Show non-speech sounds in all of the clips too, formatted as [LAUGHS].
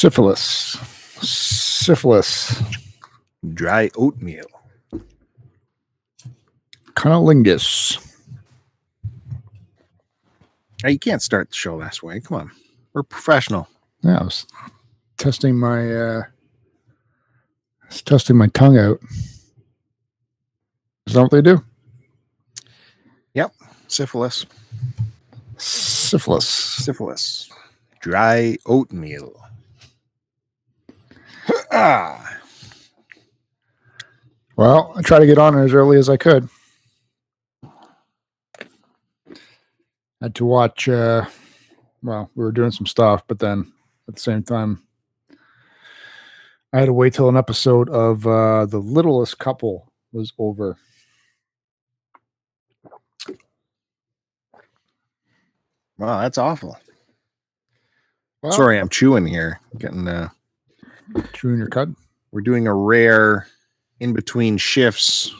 Syphilis. Syphilis. Dry oatmeal. Cunnilingus. Hey, you can't start the show last way. Come on. We're professional. Yeah, I was testing my uh I was testing my tongue out. Is that what they do? Yep. Syphilis. Syphilis. Syphilis. Dry oatmeal. Well, I try to get on it as early as I could. Had to watch uh well, we were doing some stuff, but then at the same time I had to wait till an episode of uh The Littlest Couple was over. Wow, that's awful. Well, Sorry, I'm chewing here. Getting uh chewing your cud. we're doing a rare in between shifts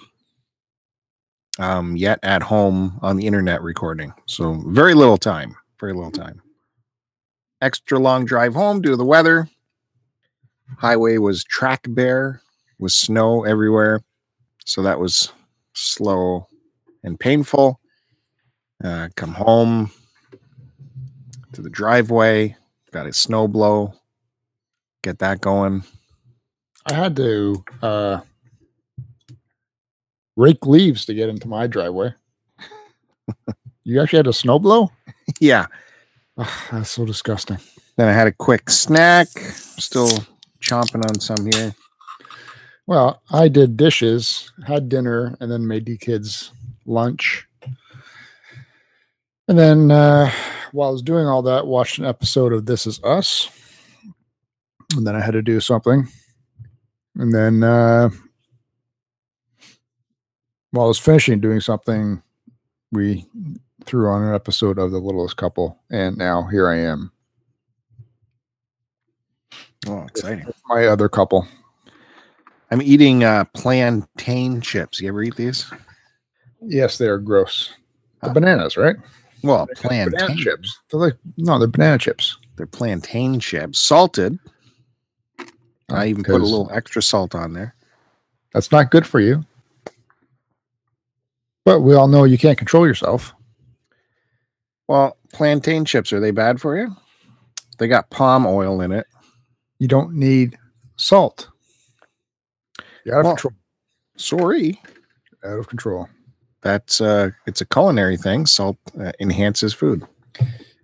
um yet at home on the internet recording. So very little time. Very little time. Extra long drive home due to the weather. Highway was track bare, with snow everywhere. So that was slow and painful. Uh, come home to the driveway, got a snow blow, get that going. I had to uh, rake leaves to get into my driveway. [LAUGHS] you actually had a snow blow? yeah. Ah, that's so disgusting. Then I had a quick snack. Still chomping on some here. Well, I did dishes, had dinner, and then made the kids lunch. And then uh, while I was doing all that, watched an episode of This Is Us. And then I had to do something. And then uh, while I was finishing doing something, we threw on an episode of The Littlest Couple. And now here I am, Oh, exciting. my other couple. I'm eating uh, plantain chips. You ever eat these? Yes, they are gross. The Huh. bananas, right? Well, Banana plantain chips. They're like no, they're banana chips. They're plantain chips, salted. I even put a little extra salt on there. That's not good for you. But we all know you can't control yourself. Well, plantain chips are they bad for you? They got palm oil in it. You don't need salt. You're out of Well- control. Sorry, Out of control. that's uh, it's a culinary thing. Salt uh, enhances food.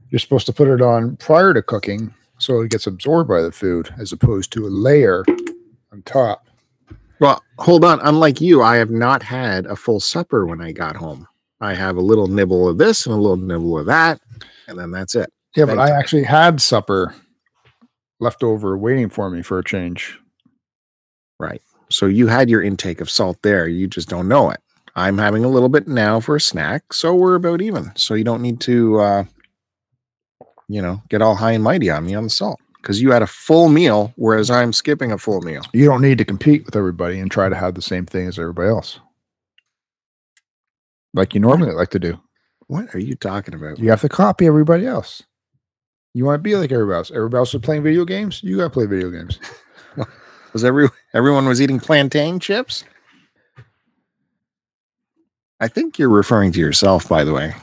You're supposed to put it on prior to cooking so it gets absorbed by the food as opposed to a layer on top. Well, hold on. Unlike you, I have not had a full supper when I got home. I have a little nibble of this and a little nibble of that, and then that's it. Yeah, but I actually had supper left over waiting for me for a change. Right. So you had your intake of salt there. You just don't know it. I'm having a little bit now for a snack, so we're about even. So you don't need to, uh, you know, get all high and mighty on me on the salt because you had a full meal, whereas I'm skipping a full meal. You don't need to compete with everybody and try to have the same thing as everybody else. Like you normally like to do. What are you talking about? You have to copy everybody else. You want to be like everybody else. Everybody else is playing video games. You got to play video games. [LAUGHS] Was every everyone was eating plantain chips? I think you're referring to yourself, by the way.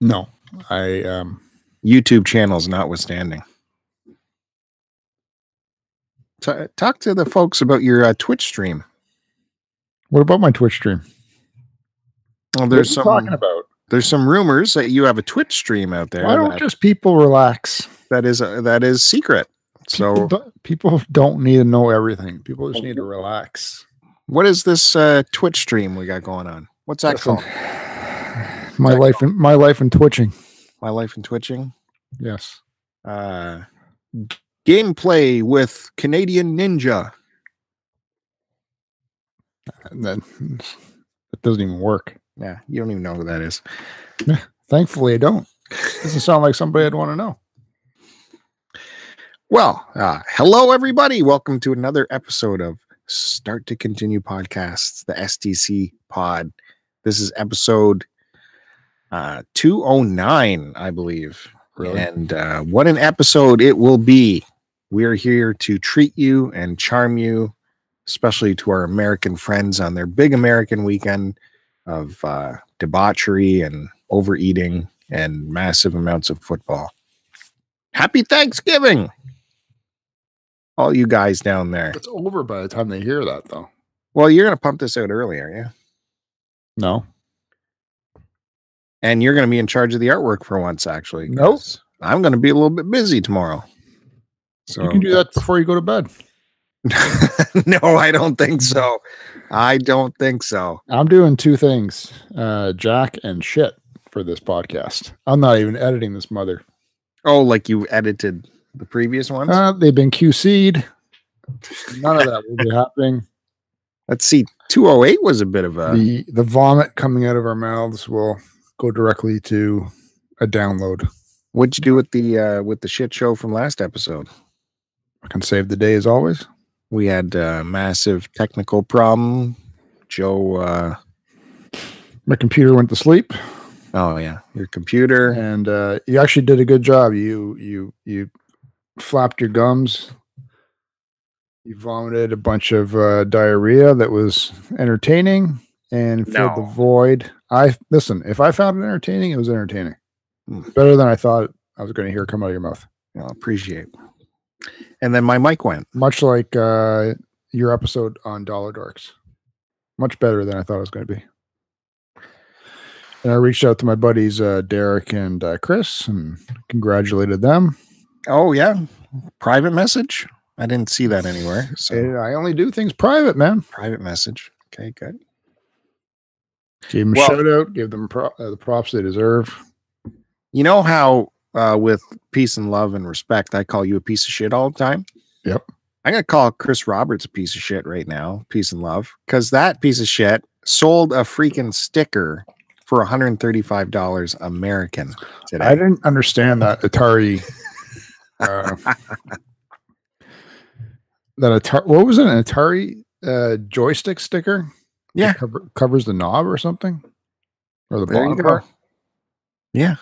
No, I um, YouTube channels notwithstanding. Ta talk to the folks about your uh, Twitch stream. what about my Twitch stream? Well, What are there's you some talking about. there's some rumors that you have a Twitch stream out there Why don't just people relax? that is uh, that is secret. People, So, don't, people don't need to know everything. People just need to relax. what is this uh, Twitch stream we got going on? What's that Listen, called? [SIGHS] My life and my life in twitching. My life in twitching. Yes. Uh, gameplay with Canadian Ninja. And then it doesn't even work. Yeah, you don't even know who that is. [LAUGHS] Thankfully, I don't. Doesn't sound like somebody I'd want to know. Well, uh, hello everybody. Welcome to another episode of Start to Continue podcasts, the STC pod. This is episode uh 209, I believe. Really? And uh what an episode it will be. We're here to treat you and charm you, especially to our American friends on their big American weekend of uh, debauchery and overeating and massive amounts of football. Happy Thanksgiving! All you guys down there. It's over by the time they hear that, though. Well, you're going to pump this out early, are you? No. And you're going to be in charge of the artwork for once, actually. Nope. I'm going to be a little bit busy tomorrow. So you can do that before you go to bed. [LAUGHS] no, I don't think so. I don't think so. I'm doing two things uh, Jack and shit for this podcast. I'm not even editing this mother. Oh, like you edited the previous ones? Uh, they've been QC'd. None of that will be [LAUGHS] happening. Let's see. 208 was a bit of a. the the vomit coming out of our mouths will go directly to a download. What'd you do with the uh with the shit show from last episode? I can save the day as always. We had a massive technical problem. Joe uh My computer went to sleep, oh yeah, your computer. and uh, you actually did a good job. You you you flapped your gums. You vomited a bunch of uh, diarrhea that was entertaining and filled the void. I listen. If I found it entertaining, it was entertaining. Hmm. Better than I thought I was going to hear come out of your mouth. I'll appreciate. And then my mic went. Much like uh, your episode on Dollar Dorks. Much better than I thought it was going to be. And I reached out to my buddies uh, Derek and uh, Chris and congratulated them. Oh yeah. Private message? I didn't see that anywhere. So I only do things private, man. private message. Okay, good. Give them a Well- shout out. Give them pro- uh, the props they deserve. You know how uh, with peace and love and respect, I call you a piece of shit all the time. Yep. I'm gonna call Chris Roberts a piece of shit right now. Peace and love, because that piece of shit sold a freaking sticker for 135 dollars American today. I didn't understand that Atari. [LAUGHS] Uh, that Atari. What was it? An Atari uh, joystick sticker? Yeah. cover, covers the knob or something, or the There bottom part. Yeah.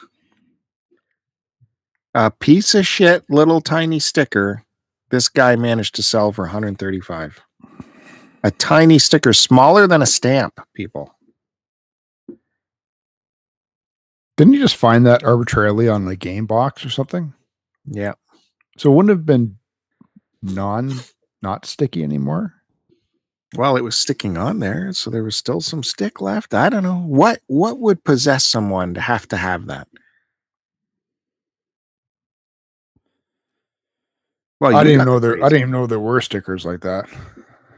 A piece of shit little tiny sticker. This guy managed to sell for 135. A tiny sticker, smaller than a stamp, people. Didn't you just find that arbitrarily on a game box or something? Yeah. So it wouldn't have been non not sticky anymore. Well, it was sticking on there, so there was still some stick left. I don't know. What what would possess someone to have to have that? Well, I didn't know the there. I didn't even know there were stickers like that.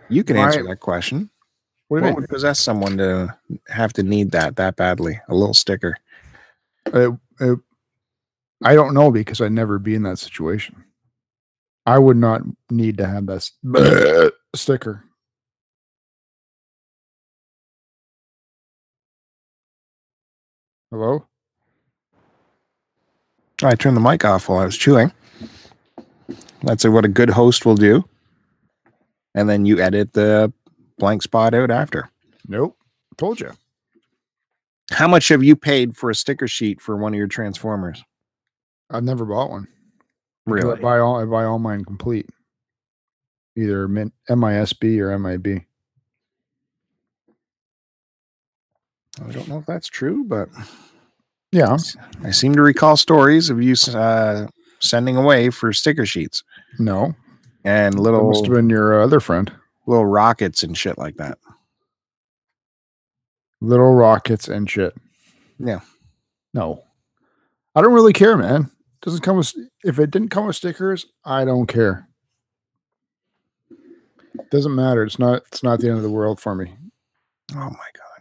You can answer that question. What What would possess someone to have to need that that badly? A little sticker. It- it- I don't know because I'd never be in that situation. I would not need to have that [CLEARS THROAT] sticker. Hello. I turned the mic off while I was chewing. That's what a good host will do. And then you edit the blank spot out after. Nope. Told you. How much have you paid for a sticker sheet for one of your Transformers? I've never bought one. Really? I buy all. I buy all mine complete. Either MISB or MIB. I don't know if that's true, but Yeah. I seem to recall stories of you uh, sending away for sticker sheets No. and That little must have been your uh, other friend. little rockets and shit like that. Little rockets and shit. Yeah. No. I don't really care, man. Doesn't come with if it didn't come with stickers, I don't care. Doesn't matter. It's not it's not the end of the world for me. Oh my god!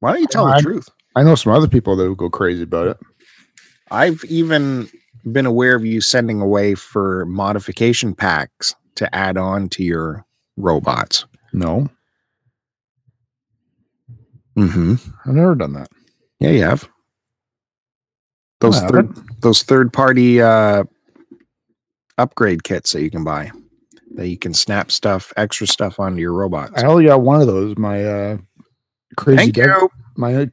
Why don't you tell the I'm- truth? I know some other people that would go crazy about it. I've even been aware of you sending away for modification packs to add on to your robots. No. Mm-hmm. I've never done that. Yeah, you have. Those I third those third party uh upgrade kits that you can buy. That you can snap stuff, extra stuff onto your robots. I only got one of those. My uh crazy Thank dev- you. my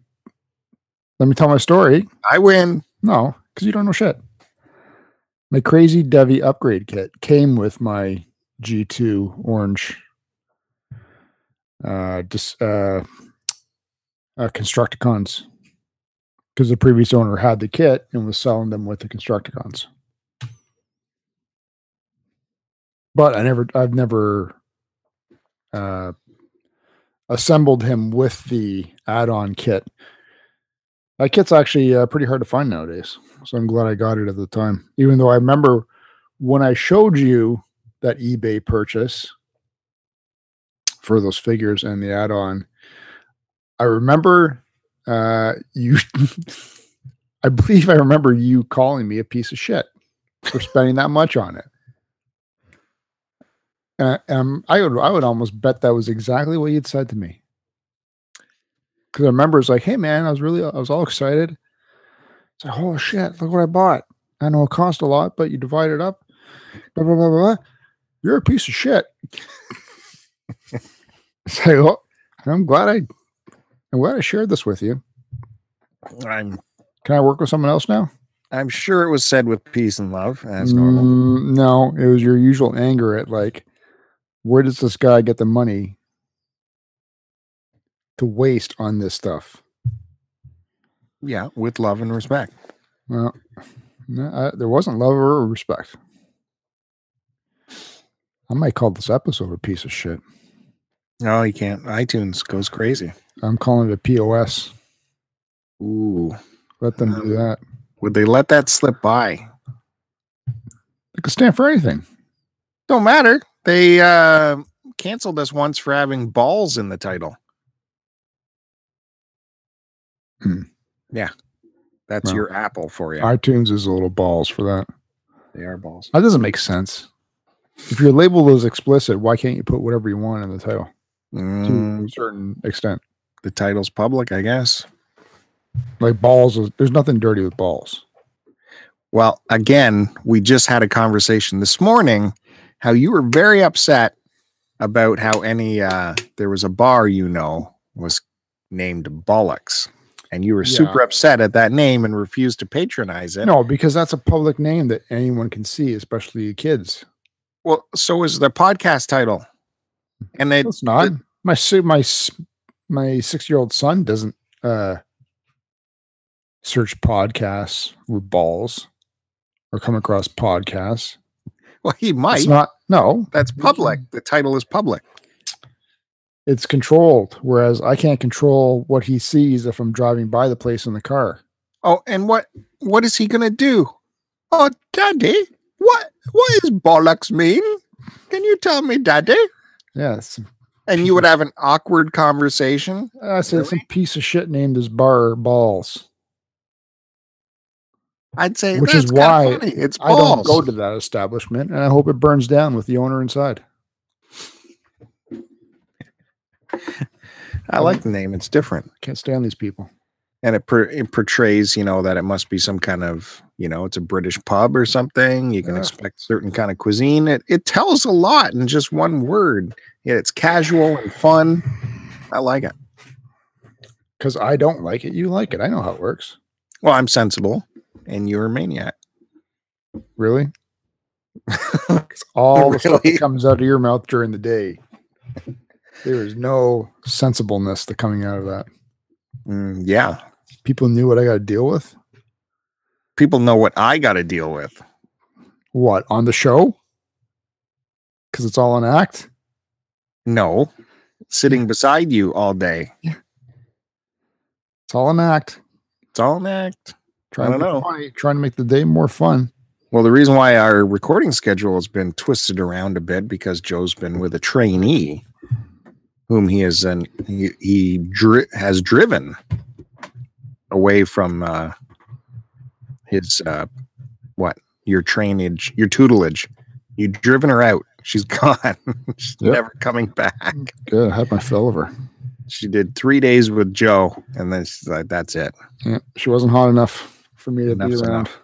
let me tell my story. I win. No, because you don't know shit. My crazy Devi upgrade kit came with my G2 orange uh just uh, uh Constructicons because the previous owner had the kit and was selling them with the Constructicons. But I never I've never uh assembled him with the add-on kit. That kit's actually uh, pretty hard to find nowadays, so I'm glad I got it at the time. Even though I remember when I showed you that eBay purchase for those figures and the add-on, I remember uh, you. [LAUGHS] I believe I remember you calling me a piece of shit for spending that much on it. Uh, um, I would I would almost bet that was exactly what you'd said to me. Because I remember it's like, hey man, I was really I was all excited. It's like, oh shit, look what I bought. I know it cost a lot, but you divide it up. Blah blah blah blah. You're a piece of shit. [LAUGHS] Say, well, I'm glad I I'm glad I shared this with you. I'm Can I work with someone else now? I'm sure it was said with peace and love as normal. Mm, no, it was your usual anger at like, where does this guy get the money to waste on this stuff? Yeah, with love and respect. Well, no, I, there wasn't love or respect. I might call this episode a piece of shit. No, you can't. iTunes goes crazy. I'm calling it a POS. Ooh. Let them Um, do that. Would they let that slip by? It could stand for anything. Don't matter. They uh canceled us once for having balls in the title. Hmm. Yeah. That's Well, your apple for you. iTunes is a little balls for that. they are balls. That doesn't make sense. If your label is explicit, why can't you put whatever you want in the title to Mm, a certain extent? the title's public, I guess. Like balls, is, there's nothing dirty with balls. Well, again, we just had a conversation this morning how you were very upset about how any uh there was a bar you know was named Bollocks. And you were Yeah. super upset at that name and refused to patronize it. No, because that's a public name that anyone can see, especially kids. Well, so is the podcast title. And it, It's not. my my my six year old son doesn't uh search podcasts with balls or come across podcasts. Well, he might. It's not. No, That's public. The title is public. it's controlled. Whereas I can't control what he sees if I'm driving by the place in the car. Oh, and what what is he gonna do? Oh, daddy, what what does bollocks mean? Can you tell me, daddy? Yes, And you would have an awkward conversation. I said some piece of shit named his bar balls. I'd say, Which is "That's kinda why funny. it's I don't go to that establishment, and I hope it burns down with the owner inside. I like the name; it's different, Can't stand these people. and it, per, it portrays, you know, that it must be some kind of, you know, it's a British pub or something. You can Yeah. expect certain kind of cuisine. It it tells a lot in just one word. Yeah, it's casual and fun. I like it. Because I don't like it. You like it. I know how it works. Well, I'm sensible, and you're a maniac. Really? [LAUGHS] all the stuff that comes out of your mouth during the day, there is no sensibleness to coming out of that. Mm, yeah, People knew what I got to deal with. people know what I got to deal with. What on the show? Because it's all an act. No, sitting beside you all day. Yeah. It's all an act. It's all an act. Trying don't to know. funny, trying to make the day more fun. Well, the reason why our recording schedule has been twisted around a bit because Joe's been with a trainee, whom he has an he, he dri- has driven away from uh, his uh, what your trainage, your tutelage. You've driven her out. She's [LAUGHS] gone. She's Yep. never coming back. Good. I had my fill of her. She did three days with Joe, and then she's like, "That's it." Yeah, she wasn't hot enough for me to be around. enough.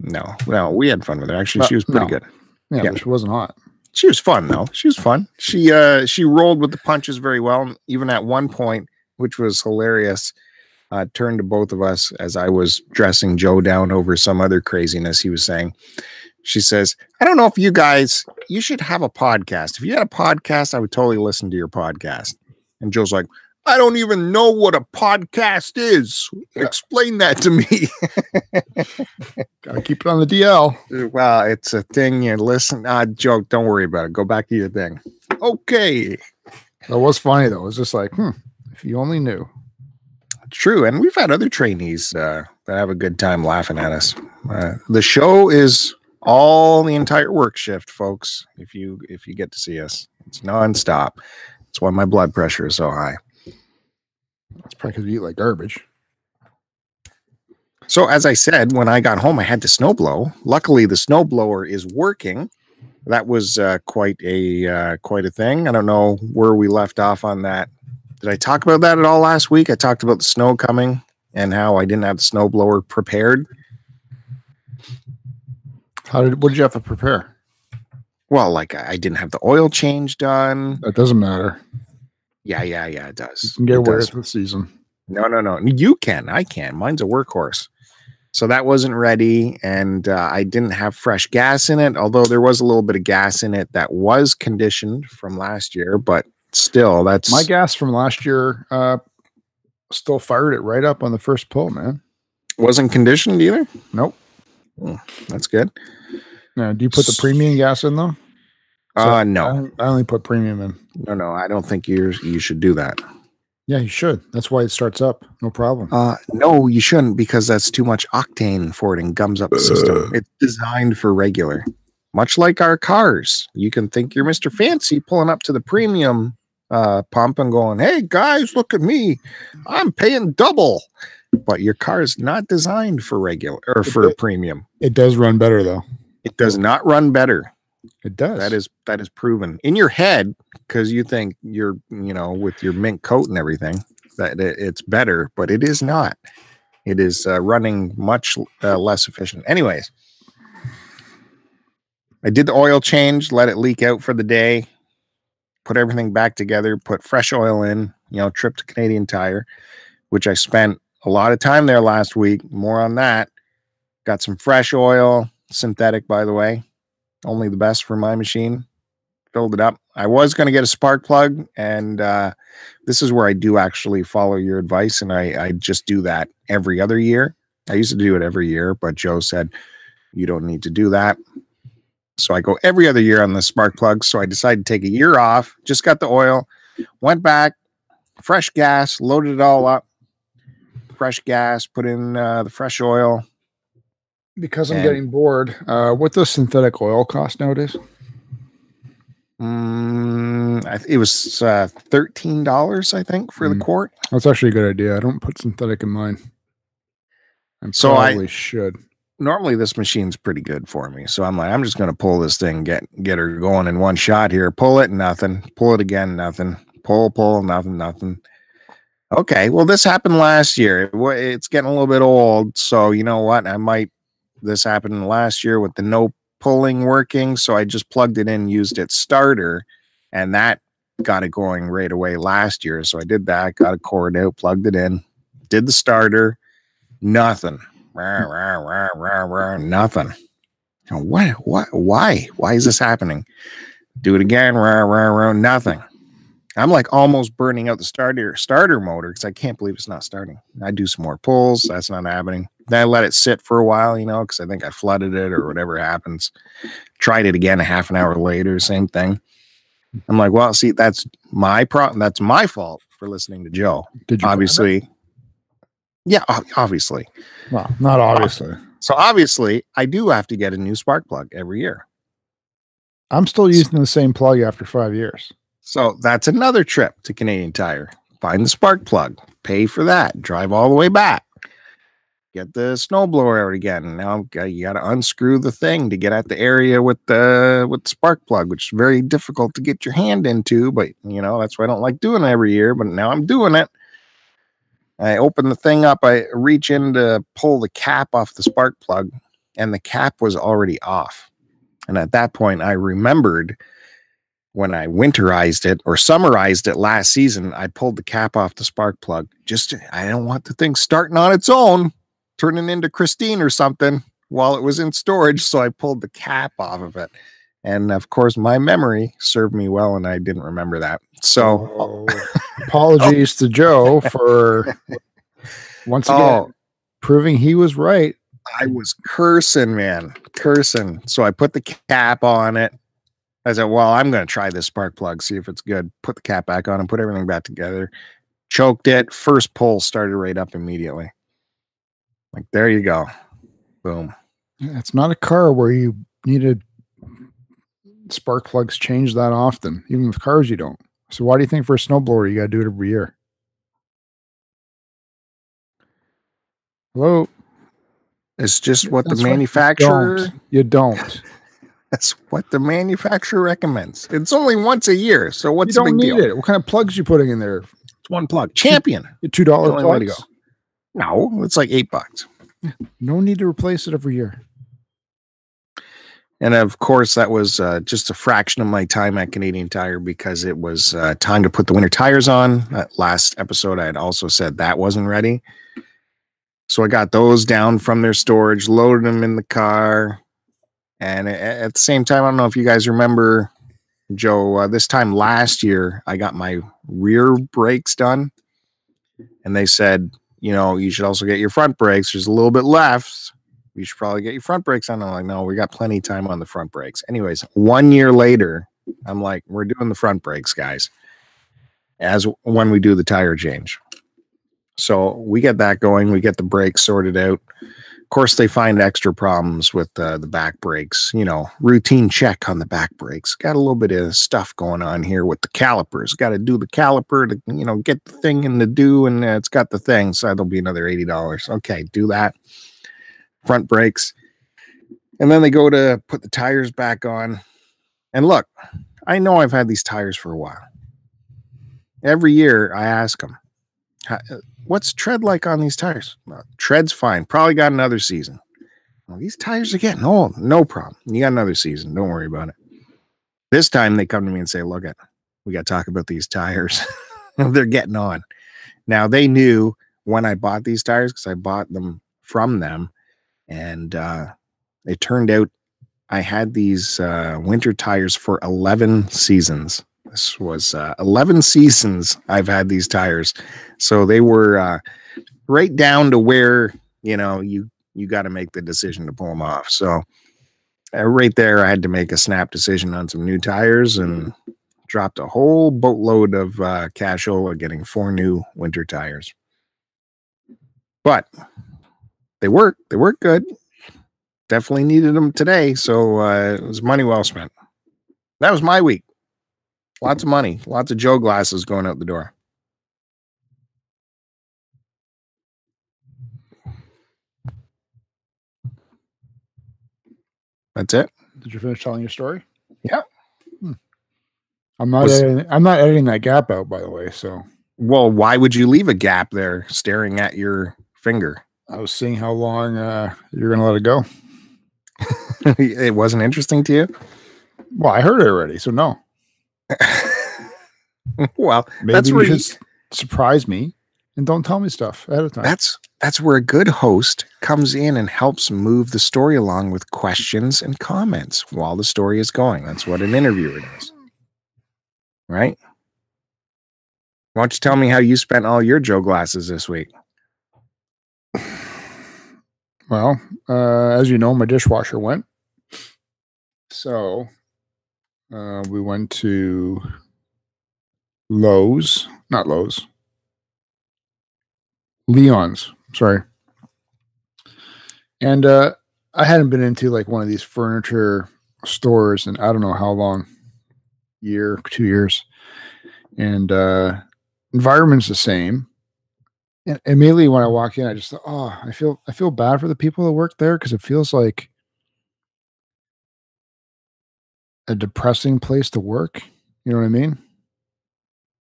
No, no, we had fun with her. Actually, No, she was pretty no. good. Yeah, Yeah. she wasn't hot. She was fun though. She was fun. She uh she rolled with the punches very well. and Even at one point, which was hilarious, uh, turned to both of us as I was dressing Joe down over some other craziness he was saying. She says, I don't know if you guys, you should have a podcast. If you had a podcast, I would totally listen to your podcast. And Joe's like, I don't even know what a podcast is. Yeah. Explain that to me. [LAUGHS] Gotta keep it on the DL. well, it's a thing you listen. Ah, joke. don't worry about it. Go back to your thing. Okay. That was funny though. It was just like, hmm, if you only knew. True, and we've had other trainees uh, that have a good time laughing at us. Uh, the show is all the entire work shift, folks. If you if you get to see us, it's nonstop. That's why my blood pressure is so high. That's probably because you eat like garbage. So as I said, when I got home, I had to snow blow. Luckily, the snow blower is working. That was uh, quite a uh, quite a thing. I don't know where we left off on that. Did I talk about that at all last week? I talked about the snow coming and how I didn't have the snow blower prepared. How did what did you have to prepare? Well, like I didn't have the oil change done. That doesn't matter. Yeah, yeah, yeah. It does. You can get It away does. with the season. No, no, no. You can. I can. Mine's a workhorse. So that wasn't ready, and uh, I didn't have fresh gas in it. Although there was a little bit of gas in it that was conditioned from last year, but still, that's My gas from last year uh still fired it right up on the first pull, man. wasn't conditioned either. Nope. That's good. Now, do you put the premium gas in though? So uh, no, I, I only put premium in. no, no. I don't think you you should do that. Yeah, you should. That's why it starts up. No problem. Uh, no, you shouldn't because that's too much octane for it and gums up the system. It's designed for regular, much like our cars. You can think you're Mr. Fancy pulling up to the premium uh, pump and going, "Hey guys, look at me! I'm paying double." But your car is not designed for regular or for it- premium. It does run better though. It does not run better. It does. That is that is proven in your head because you think you're you know with your mint coat and everything that it, it's better, but it is not. It is uh, running much uh, less efficient. Anyways, I did the oil change, let it leak out for the day, put everything back together, put fresh oil in. You know, trip to Canadian Tire, which I spent a lot of time there last week. More on that. Got some fresh oil, synthetic, by the way only the best for my machine. Filled it up. I was going to get a spark plug, and uh, this is where I do actually follow your advice, and I, I just do that every other year. I used to do it every year, but Joe said you don't need to do that. So I go every other year on the spark plug. So I decided to take a year off. Just got the oil, went back, fresh gas, loaded it all up. Fresh gas, put in uh, the fresh oil. Because I'm And- getting bored. Uh, what does synthetic oil cost nowadays? I th- it was uh, thirteen dollars, I think, for Mm. the quart. That's actually a good idea. I don't put synthetic in mine. I So I- should. Normally, this machine's pretty good for me, so I'm like, I'm just gonna pull this thing, get get her going in one shot here. Pull it, nothing. Pull it again, nothing. Pull, pull, nothing, nothing. Okay, well, this happened last year. It It's getting a little bit old, so you know what? I might. This happened last year with the no pulling working, so I just plugged it in, used its starter, and that got it going right away last year. So I did that, got a cord out, plugged it in, did the starter, nothing. Rah, rah, rah, nothing. What? What? Why? Why is this happening? Do it again. Nothing. I'm like almost burning out the starter starter motor because I can't believe it's not starting. I do some more pulls. That's not happening. Then I let it sit for a while, you know, because I think I flooded it or whatever happens. Tried it again a half an hour later, same thing. I'm like, well, see, that's my problem. That's my fault for listening to Joe. Did you? Obviously, yeah, obviously. Well, not obviously. So obviously, I do have to get a new spark plug every year. I'm still using the same plug after five years. So that's another trip to Canadian Tire. Find the spark plug, pay for that, drive all the way back, get the snowblower out again. Now uh, you got to unscrew the thing to get at the area with the with the spark plug, which is very difficult to get your hand into. But you know that's why I don't like doing it every year. But now I'm doing it. I open the thing up. I reach in to pull the cap off the spark plug, and the cap was already off. And at that point, I remembered when I winterized it or summarized it last season, I pulled the cap off the spark plug. Just I don't want the thing starting on its own, turning into Christine or something while it was in storage. So I pulled the cap off of it. And of course, my memory served me well, and I didn't remember that. So, Oh, uh, apologies [LAUGHS] to Joe for once again oh, proving he was right. I was cursing, man, cursing. So I put the cap on it. I said, "Well, I'm going to try this spark plug, see if it's good." Put the cap back on and put everything back together. Choked it. First pull started right up immediately. Like there you go, boom. It's not a car where you need a spark plugs change that often. Even with cars, you don't. So why do you think for a snowblower you got to do it every year? Hello. It's just what That's the right, you manufacturer. don't. You don't. [LAUGHS] That's what the manufacturer recommends. It's only once a year, so you what's the don't big need deal? it. What kind of plugs you putting in there? It's one plug. Champion. Two dollar The way to plugs. go. No, it's like eight bucks. No need to replace it every year. And of course, that was uh, just a fraction of my time at Canadian Tire because it was uh, time to put the winter tires on. That last episode, I had also said that wasn't ready. So I got those down from their storage, loaded them in the car. And at the same time, I don't know if you guys remember, Joe, uh, this time last year, I got my rear brakes done. And they said, you know, you should also get your front brakes. There's a little bit left you should probably get your front brakes on. I'm like, no, we got plenty of time on the front brakes. Anyways, one year later, I'm like, we're doing the front brakes, guys, as when we do the tire change. So we get that going. We get the brakes sorted out. Course, they find extra problems with uh, the back brakes. You know, routine check on the back brakes. Got a little bit of stuff going on here with the calipers. Got to do the caliper to, you know, get the thing in the do, and uh, it's got the thing. So that'll be another eighty dollars. Okay, do that front brakes. And then they go to put the tires back on. And look, I know I've had these tires for a while. Every year I ask them, what's tread like on these tires? Well, tread's fine. Probably got another season. Well, these tires are getting old. No problem. You got another season. Don't worry about it. This time they come to me and say, look, it, we got to talk about these tires. [LAUGHS] They're getting on. Now they knew when I bought these tires because I bought them from them and uh, it turned out I had these uh, winter tires for 11 seasons. This was uh, 11 seasons I've had these tires. So they were uh, right down to where, you know, you you got to make the decision to pull them off. So uh, right there, I had to make a snap decision on some new tires and dropped a whole boatload of uh, cashola getting four new winter tires. But they work. They work good. Definitely needed them today, so uh, it was money well spent. That was my week. Lots of money, lots of Joe glasses going out the door. That's it. Did you finish telling your story? Yeah. Hmm. I'm not. Was- editing, I'm not editing that gap out, by the way. So Well, why would you leave a gap there staring at your finger? I was seeing how long uh, you're going to let it go. [LAUGHS] it wasn't interesting to you? Well, I heard it already, so no. [LAUGHS] well, Maybe That's you where you- surprise me and don't tell me stuff ahead of time. That's that's where a good host comes in and helps move the story along with questions and comments while the story is going. That's what an interviewer does. Right? Why don't you tell me how you spent all your Joe glasses this week? [SIGHS] Well, uh, as you know, my dishwasher went. So uh, we went to Lowe's, not Lowe's, Leon's, sorry. And uh, I hadn't been into like one of these furniture stores in I don't know how long, year, two years. And uh, environment's the same. And immediately when I walk in, I just thought, oh, I feel I feel bad for the people that work there because it feels like a depressing place to work. You know what I mean?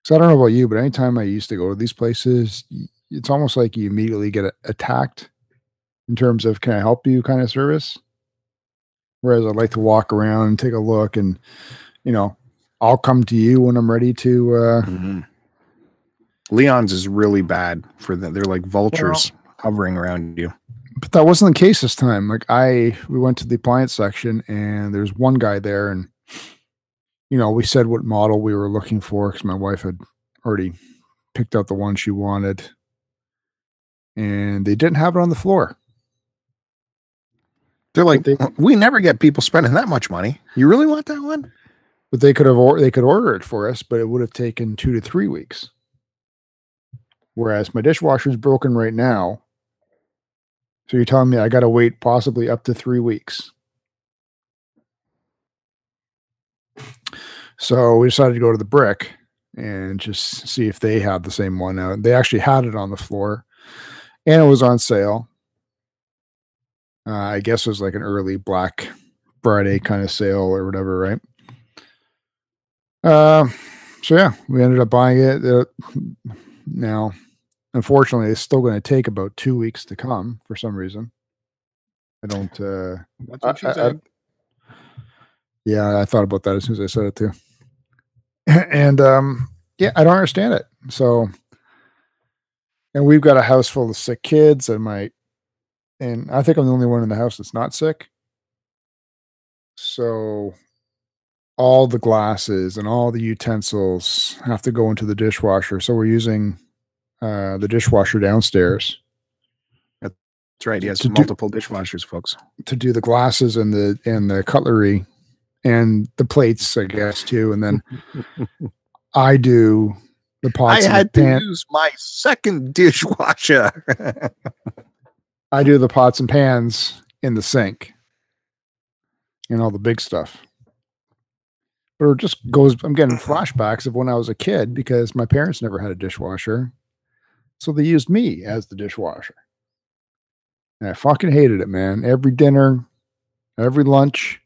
So I don't know about you, but anytime I used to go to these places, it's almost like you immediately get attacked in terms of can I help you kind of service. Whereas I'd like to walk around and take a look and, you know, I'll come to you when I'm ready to. Uh, Mhm. Leon's is really bad for them. They're like vultures hovering around you. but that wasn't the case this time. Like I, we went to the appliance section, and there's one guy there, and you know, we said what model we were looking for because my wife had already picked out the one she wanted, and they didn't have it on the floor. They're like, They- uh, we never get people spending that much money. You really want that one? But they could have or they could order it for us, but it would have taken two to three weeks. Whereas my dishwasher is broken right now. So you're telling me I got to wait possibly up to three weeks. So we decided to go to the brick and just see if they had the same one. Now they actually had it on the floor, and it was on sale. Uh, I guess it was like an early Black Friday kind of sale or whatever, right? Uh, so yeah, we ended up buying it. Uh, now, unfortunately, it's still going to take about two weeks to come for some reason. I don't. uh That's what she said. Yeah, I thought about that as soon as I said it too. [LAUGHS] And um, yeah, I don't understand it. So, and we've got a house full of sick kids, and my, and I think I'm the only one in the house that's not sick. So, all the glasses and all the utensils have to go into the dishwasher. So we're using uh, the dishwasher downstairs That's right. He has To do- multiple dishwashers, folks. to do the glasses and the and the cutlery and the plates, I guess too. And then [LAUGHS] I do the I pots. and the had to pan- use my second [LAUGHS] dishwasher. [LAUGHS] I do the pots and pans in the sink and all the big stuff. But it just goes. I'm getting flashbacks of when I was a kid because my parents never had a dishwasher, so they used me as the dishwasher. And I fucking hated it, man. Every dinner, every lunch,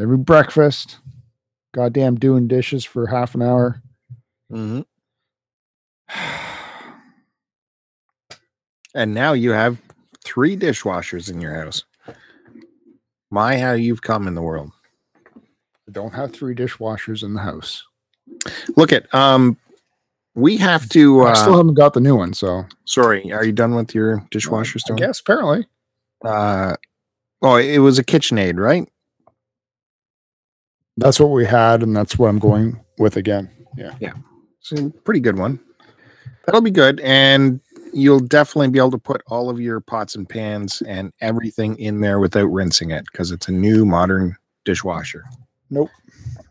every breakfast, goddamn doing dishes for half an hour. Mhm. [SIGHS] And now you have three dishwashers in your house. My, how you've come in the world. I don't have three dishwashers in the house. Look at um, we have to. I still Uh, haven't got the new one, so sorry, are you done with your dishwasher still? guess apparently. Uh, oh, it was a KitchenAid, right? That's what we had, and that's what I'm going with again. Yeah. Yeah. So pretty good one. That'll be good, and you'll definitely be able to put all of your pots and pans and everything in there without rinsing it because it's a new modern dishwasher. Nope.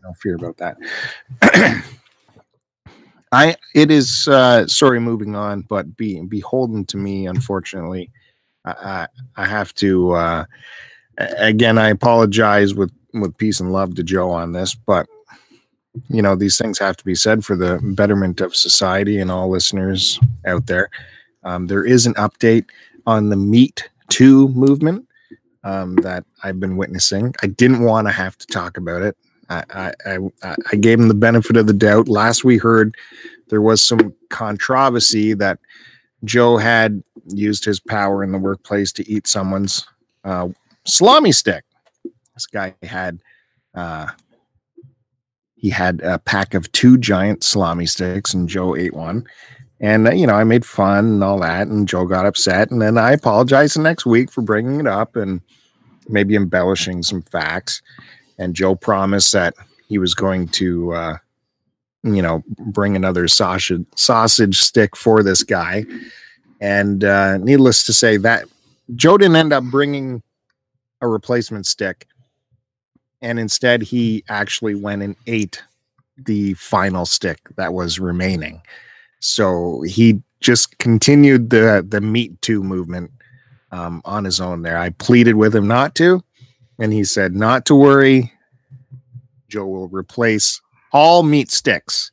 No fear about that. [CLEARS THROAT] I it is uh sorry moving on, but be beholden to me, unfortunately. I I, I have to uh again I apologize with with peace and love to Joe on this, but you know these things have to be said for the betterment of society and all listeners out there. Um, there is an update on the Meet Two movement um, that I've been witnessing. I didn't want to have to talk about it. I, I, I, I gave him the benefit of the doubt. Last we heard, there was some controversy that Joe had used his power in the workplace to eat someone's uh, salami stick. This guy had uh, he had a pack of two giant salami sticks, and Joe ate one. And uh, you know, I made fun and all that, and Joe got upset, and then I apologized the next week for bringing it up and maybe embellishing some facts. And Joe promised that he was going to, uh, you know, bring another sausage sausage stick for this guy. And uh, needless to say, that Joe didn't end up bringing a replacement stick, and instead he actually went and ate the final stick that was remaining. So he just continued the the meat two movement um, on his own there. I pleaded with him not to, and he said not to worry. Joe will replace all meat sticks.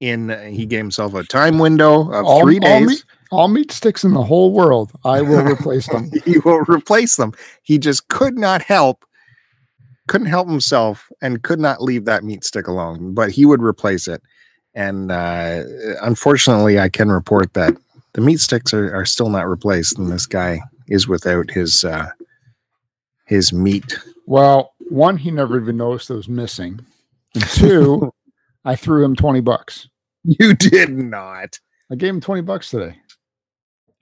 In he gave himself a time window of All- three all days. meat- All meat sticks in the whole world, I will [LAUGHS] replace them. he will replace them. He just could not help, couldn't help himself, and could not leave that meat stick alone. But he would replace it. And uh, unfortunately, I can report that the meat sticks are, are still not replaced, and this guy is without his uh, his meat. Well, one he never even noticed it was missing. And two, [LAUGHS] I threw him 20 bucks. You did not. I gave him 20 bucks today.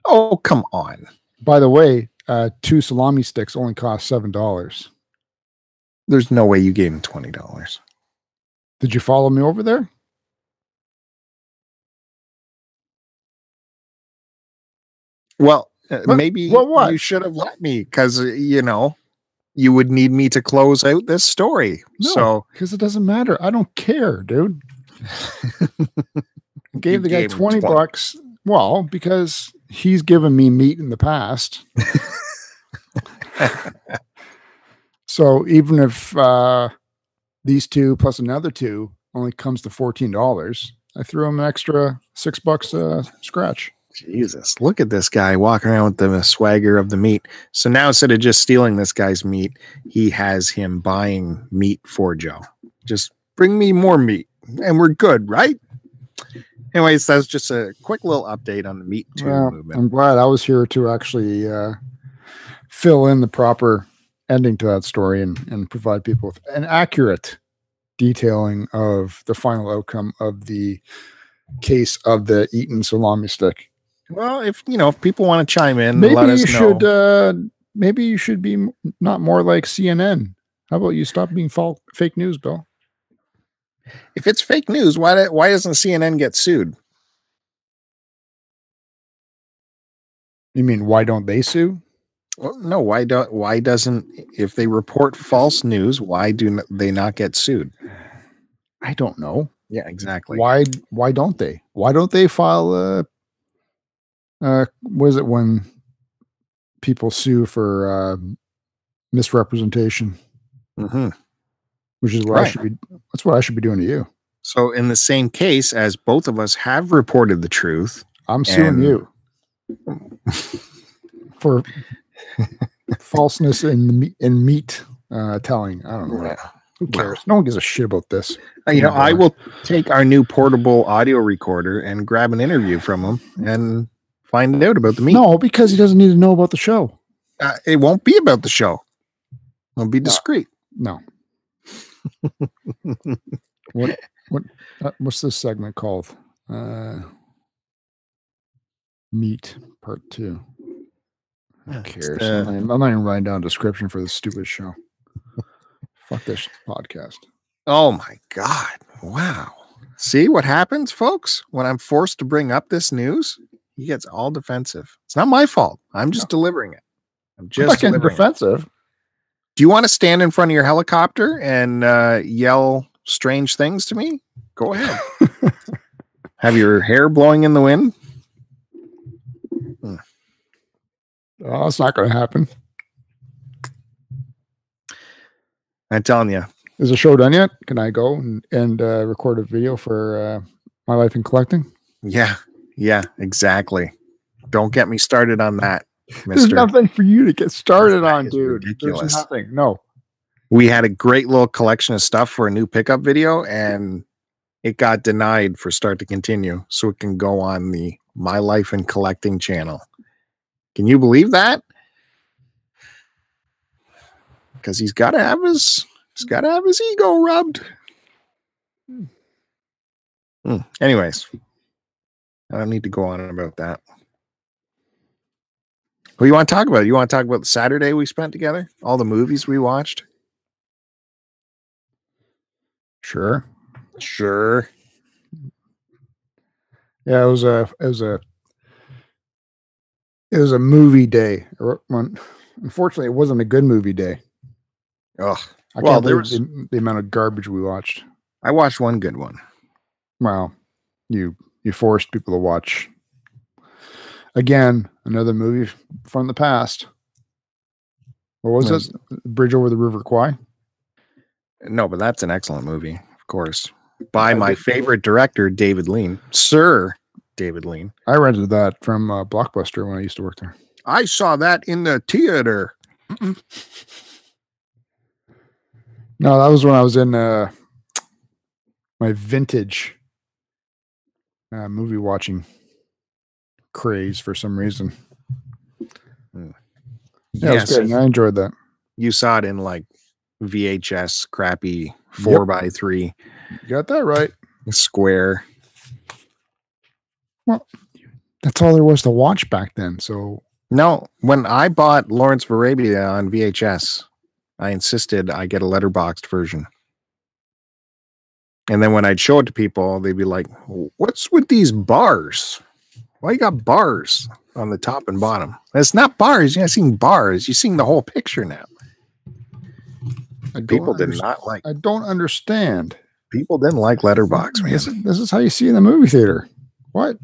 Oh, come on. By the way, uh, two salami sticks only cost $7. There's no way you gave him twenty dollars. Did you follow me over there? Well, uh, maybe what- what? you should have let me because you know you would need me to close out this story. No. So Because it doesn't matter. I don't care, dude. [LAUGHS] Gave the guy gave him 20 20. bucks. Well, because he's given me meat in the past. [LAUGHS] so even if uh, these two plus another two only comes to $14, I threw him an extra six bucks uh, scratch. Jesus, look at this guy walking around with the swagger of the meat. So now instead of just stealing this guy's meat, he has him buying meat for Joe. Just bring me more meat and we're good, right? Anyways, that's just a quick little update on the Meat Too Well, movement. I'm glad I was here to actually uh, fill in the proper ending to that story and, and provide people with an accurate detailing of the final outcome of the case of the eaten salami stick. Well, if you know, if people want to chime in, Maybe let you know. should. Uh, maybe you should be m- not more like CNN. How about you stop being fal- fake news, Bill? if it's fake news, why do- why doesn't CNN get sued? You mean why don't they sue? Well, no, why don't why doesn't if they report false news, why do they not get sued? I don't know. Yeah, exactly. why why don't they why don't they file a uh was it when people sue for uh misrepresentation hmm which is what i should be that's what i should be doing to you So, in the same case as both of us have reported the truth, i'm suing you [LAUGHS] for falseness in the in meat uh telling. I don't know. Who Well. cares? No one gives a shit about this. Uh, you know, I will take our new portable audio recorder and grab an interview from him and find out about the meat. no because he doesn't need to know about the show. Uh, it won't be about the show. It'll be discreet. no. [LAUGHS] What what uh, what's this segment called? Uh meat part two Who it's cares the- I'm, not, even- I'm not even writing down a description for this stupid show [LAUGHS] fuck this podcast Oh my God. Wow. See what happens, folks? When I'm forced to bring up this news, he gets all defensive. It's not my fault. I'm just delivering it. I'm just I'm delivering it. defensive Do you want to stand in front of your helicopter and uh, yell strange things to me? Go ahead. [LAUGHS] Have your hair blowing in the wind? Oh it's not going to happen I'm telling you. is the show done yet can i go and, and uh, record a video for uh, my life in collecting Yeah. Yeah, exactly. Don't get me started on that, [LAUGHS] there's nothing for you to get started That on dude ridiculous. there's nothing no we had a great little collection of stuff for a new pickup video and it got denied for start to continue so it can go on the my life in collecting channel can you believe that? Because he's got to have his he's got to have his ego rubbed. Hmm. anyways. I don't need to go on about that. What do you want to talk about? You want to talk about the saturday we spent together? All the movies we watched? Sure. Sure. Yeah, it was a it was a it was a movie day. Unfortunately, it wasn't a good movie day. Oh, I Well, can't there believe the, the amount of garbage we watched. I watched one good one. Well, you you forced people to watch again another movie from the past. What was Was- it? Bridge over the River Kwai. No, but that's an excellent movie, of course, by my favorite director, David Lean, Sir David Lean. I rented that from uh, Blockbuster when I used to work there. I saw that in the theater. No, that was when I was in uh, my vintage uh, movie watching craze for some reason. Hmm. Yeah, Yes, good. I enjoyed that. you saw it in like VHS crappy four Yep. by three You got that right. square. Well, that's all there was to watch back then. So No, when I bought Lawrence of Arabia on VHS, I insisted I get a letterboxed version. And then when I'd show it to people, they'd be like, "What's with these bars? Why you got bars on the top and bottom? It's not bars. You're not seeing bars. You're seeing the whole picture now." People did underst- not like. I don't understand. People didn't like letterbox, man. This is, this is how you see in the movie theater. What?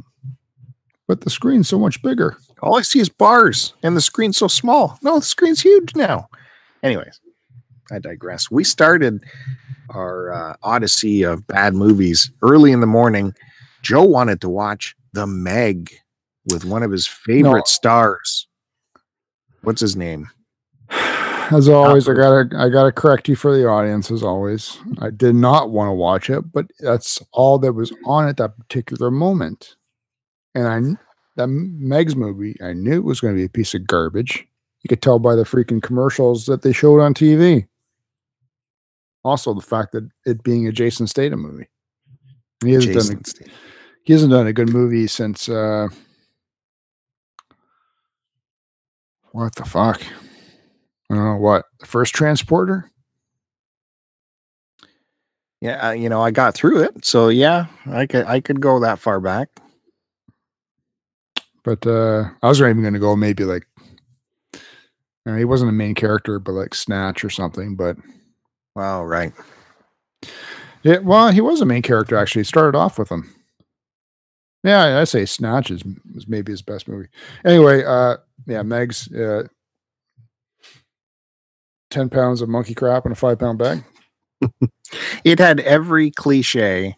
But the screen's so much bigger. All I see is bars, and the screen's so small. No, the screen's huge now. Anyways, I digress. We started our uh, odyssey of bad movies early in the morning. Joe wanted to watch The Meg with one of his favorite No. stars. What's his name? As always, I gotta I gotta correct you for the audience. As always, I did not want to watch it, but that's all that was on at that particular moment. And I that Meg's movie, I knew it was going to be a piece of garbage. You could tell by the freaking commercials that they showed on TV. Also, the fact that it being a Jason Statham movie. He hasn't done a, Statham. he hasn't done a good movie since uh what the fuck? I don't know what the first transporter. Yeah, uh, you know, I got through it, so yeah, I could I could go that far back. But uh I was not even going to go maybe like uh, he wasn't a main character, but like Snatch or something. But Wow, right. yeah, well, he was a main character actually. It started off with him. Yeah, I say Snatch is was maybe his best movie. Anyway, uh yeah, Meg's uh 10 pounds of monkey crap in a five pound bag. [LAUGHS] it had every cliche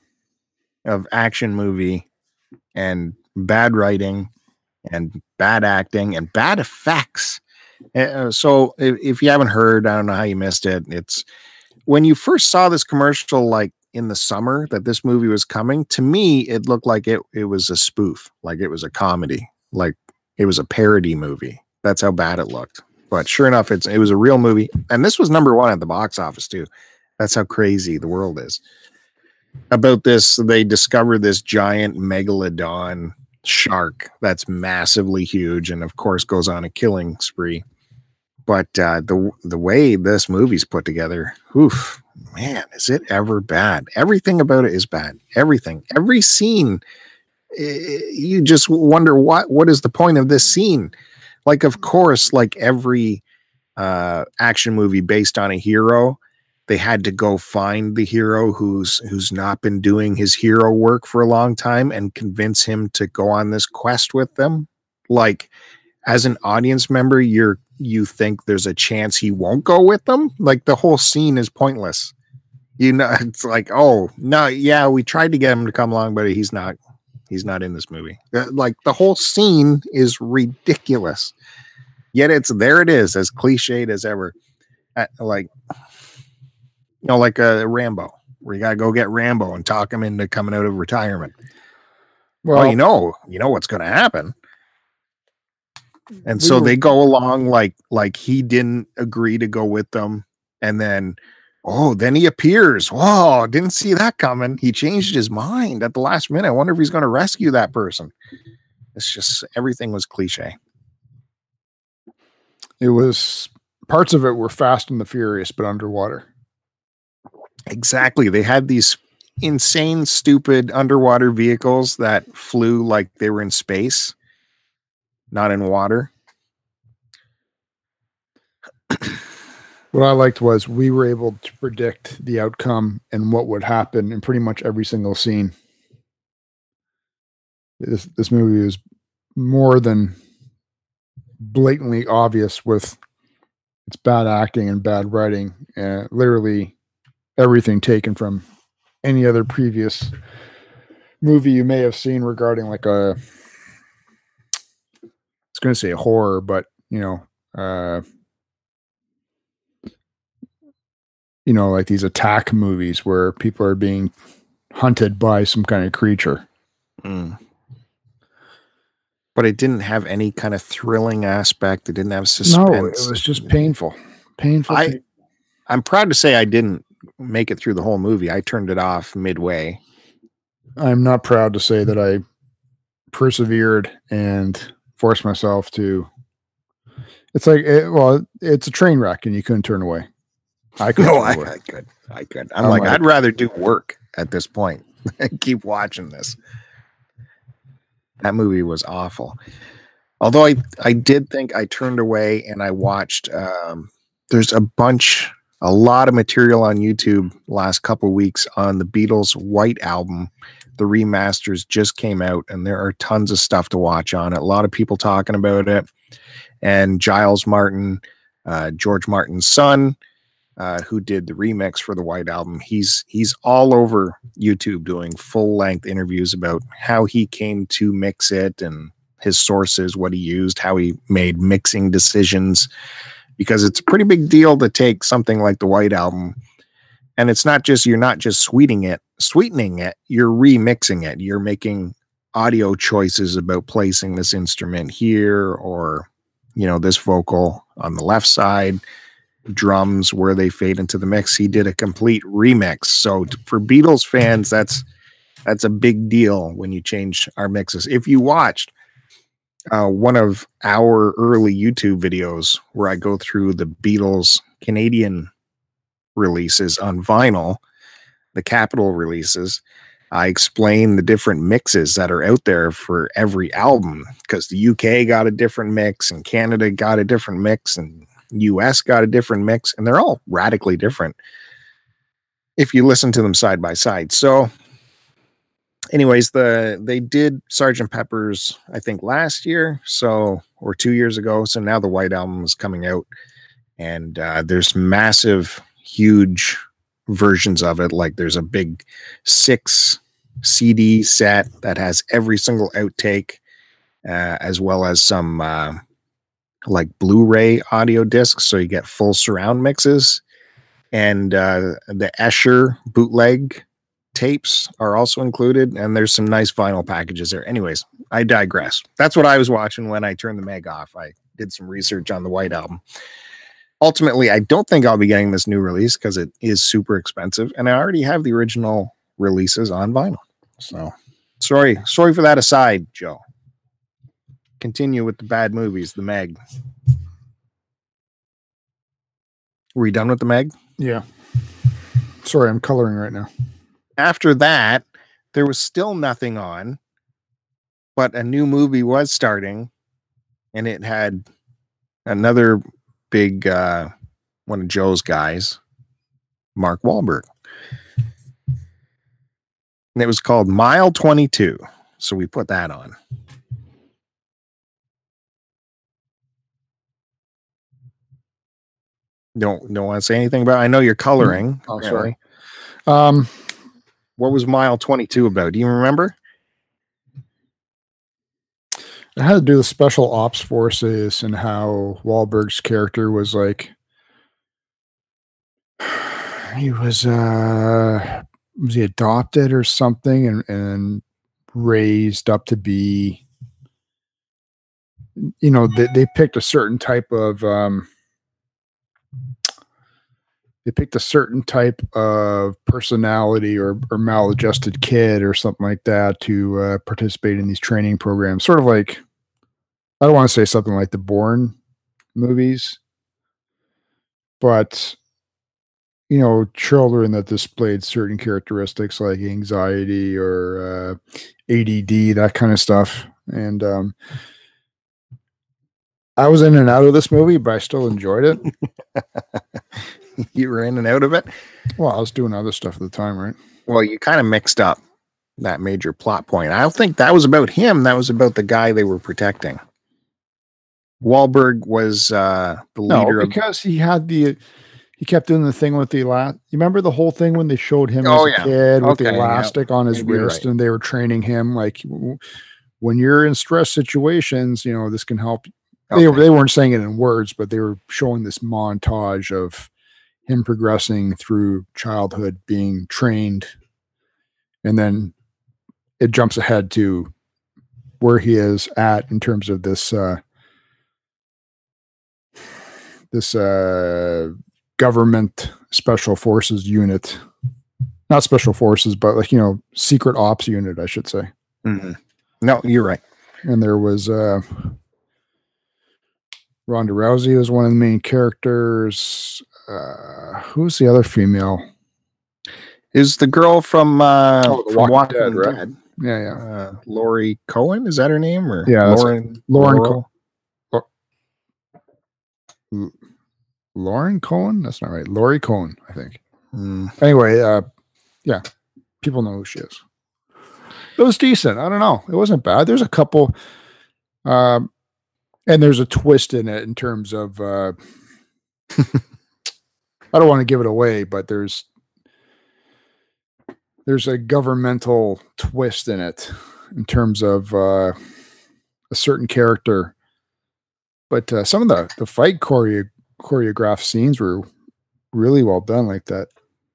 of action movie and bad writing and bad acting and bad effects. Uh, so if, if you haven't heard, I don't know how you missed it. It's when you first saw this commercial, like in the summer that this movie was coming, to me, it looked like it, it was a spoof, like it was a comedy, like it was a parody movie. That's how bad it looked. But sure enough, it's it was a real movie. And this was number one at the box office too. That's how crazy the world is. About this, they discover this giant megalodon shark that's massively huge, and of course goes on a killing spree. But uh, the the way this movie's put together, oof, man, is it ever bad? Everything about it is bad. Everything, every scene, you just wonder what what is the point of this scene? Like, of course, like every uh, action movie based on a hero, they had to go find the hero who's who's not been doing his hero work for a long time and convince him to go on this quest with them? Like as an audience member you're you think there's a chance he won't go with them? Like the whole scene is pointless. You know [LAUGHS] it's like oh no yeah we tried to get him to come along but he's not he's not in this movie. Uh, like the whole scene is ridiculous. Yet it's there it is as cliched as ever. Uh, like you know, like a Rambo, where you gotta go get Rambo and talk him into coming out of retirement. Well, Well, you know, you know what's gonna happen. And we so were- they go along like like he didn't agree to go with them, and then oh, then he appears. Whoa, didn't see that coming. He changed his mind at the last minute. I wonder if he's gonna rescue that person. It's just everything was cliche. it was parts of it were Fast and the Furious, but underwater. Exactly. They had these insane, stupid underwater vehicles that flew like they were in space, not in water. What I liked was we were able to predict the outcome and what would happen in pretty much every single scene. This this movie is more than blatantly obvious with its bad acting and bad writing, and literally everything taken from any other previous movie you may have seen regarding like a it's going to say horror, but you know, uh, you know, like these attack movies where people are being hunted by some kind of creature. Mm. But it didn't have any kind of thrilling aspect. It didn't have suspense. No, it was just painful. Painful. I- pain- I'm proud to say I didn't make it through the whole movie. I turned it off midway. I'm not proud to say that I persevered and forced myself to. It's like, it, well, it's a train wreck, and you couldn't turn away. I could. No, I, I, could. I could. I'm, I'm like, like, I'd rather do work at this point [LAUGHS] and keep watching this. That movie was awful. Although I, I did think I turned away and I watched. Um, there's a bunch, a lot of material on YouTube last couple weeks on the Beatles' White album. The remasters just came out, and there are tons of stuff to watch on it. A lot of people talking about it, and Giles Martin, uh, George Martin's son, uh, who did the remix for the White Album. He's he's all over YouTube doing full length interviews about how he came to mix it and his sources, what he used, how he made mixing decisions, because it's a pretty big deal to take something like the White Album, and it's not just you're not just sweetening it, sweetening it, you're remixing it. You're making audio choices about placing this instrument here or you know this vocal on the left side drums where they fade into the mix. He did a complete remix. So for Beatles fans, that's that's a big deal when you change our mixes. If you watched uh, one of our early YouTube videos where I go through the Beatles Canadian releases on vinyl, the Capitol releases, I explain the different mixes that are out there for every album because the UK got a different mix and Canada got a different mix and US got a different mix, and they're all radically different if you listen to them side by side. So, anyways, the they did Sergeant Pepper's, I think, last year, so or two years ago. So now the White Album is coming out, and uh, there's massive, huge versions of it. Like there's a big six CD set that has every single outtake, uh, as well as some. Uh, like Blu-ray audio discs, so you get full surround mixes, and uh, the Esher bootleg tapes are also included, and there's some nice vinyl packages there. Anyways, I digress. That's what I was watching when I turned the Meg off. I did some research on the White Album. Ultimately, I don't think I'll be getting this new release because it is super expensive, and I already have the original releases on vinyl. So, sorry, sorry for that aside, Joe continue with the bad movies, the Meg. Were you done with the Meg? Yeah. Sorry, I'm coloring right now. After that, there was still nothing on, but a new movie was starting, and it had another big uh, one of Joe's guys, Mark Wahlberg. And it was called Mile 22. So we put that on. Don't don't want to say anything about. It. I know you're coloring. Oh, sorry. Um, what was mile 22 about? Do you remember? It had to do with special ops forces and how Wahlberg's character was like. [SIGHS] He was uh was he adopted or something and and raised up to be you know they, they picked a certain type of um they picked a certain type of personality or, or maladjusted kid or something like that to uh, participate in these training programs. Sort of like, I don't want to say something like the Bourne movies, but you know, children that displayed certain characteristics like anxiety or uh, ADD, that kind of stuff. And um, I was in and out of this movie, but I still enjoyed it. [LAUGHS] [LAUGHS] you were in and out of it. Well, I was doing other stuff at the time, right? Well, you kind of mixed up that major plot point. I don't think that was about him. That was about the guy they were protecting. Wahlberg was uh, the leader no, because of, he had the he kept doing the thing with the elastic. You remember the whole thing when they showed him oh, as a yeah. kid with okay, the elastic yeah. on his Maybe wrist, right. and they were training him like when you're in stress situations, you know this can help. Okay. They they weren't saying it in words, but they were showing this montage of him progressing through childhood, being trained, and then it jumps ahead to where he is at in terms of this uh, this uh, government special forces unit. Not special forces, but like, you know, secret ops unit, I should say. Mhm. No, you're right. And there was uh Ronda Rousey was one of the main characters. Uh who's the other female? Is the girl from uh Oh, from Walking Walking, Dead, right? Dead? Yeah, yeah. Uh, Lori Cohen is that her name or Yeah, Lauren Lauren Laurel? Lauren Cohan? That's not right. Lori Cohen, I think. Mm, Anyway, uh yeah, people know who she is. It was decent. I don't know. It wasn't bad. There's a couple um and there's a twist in it in terms of uh [LAUGHS] I don't want to give it away, but there's there's a governmental twist in it in terms of uh a certain character. But uh, some of the the fight choreo- choreographed scenes were really well done like that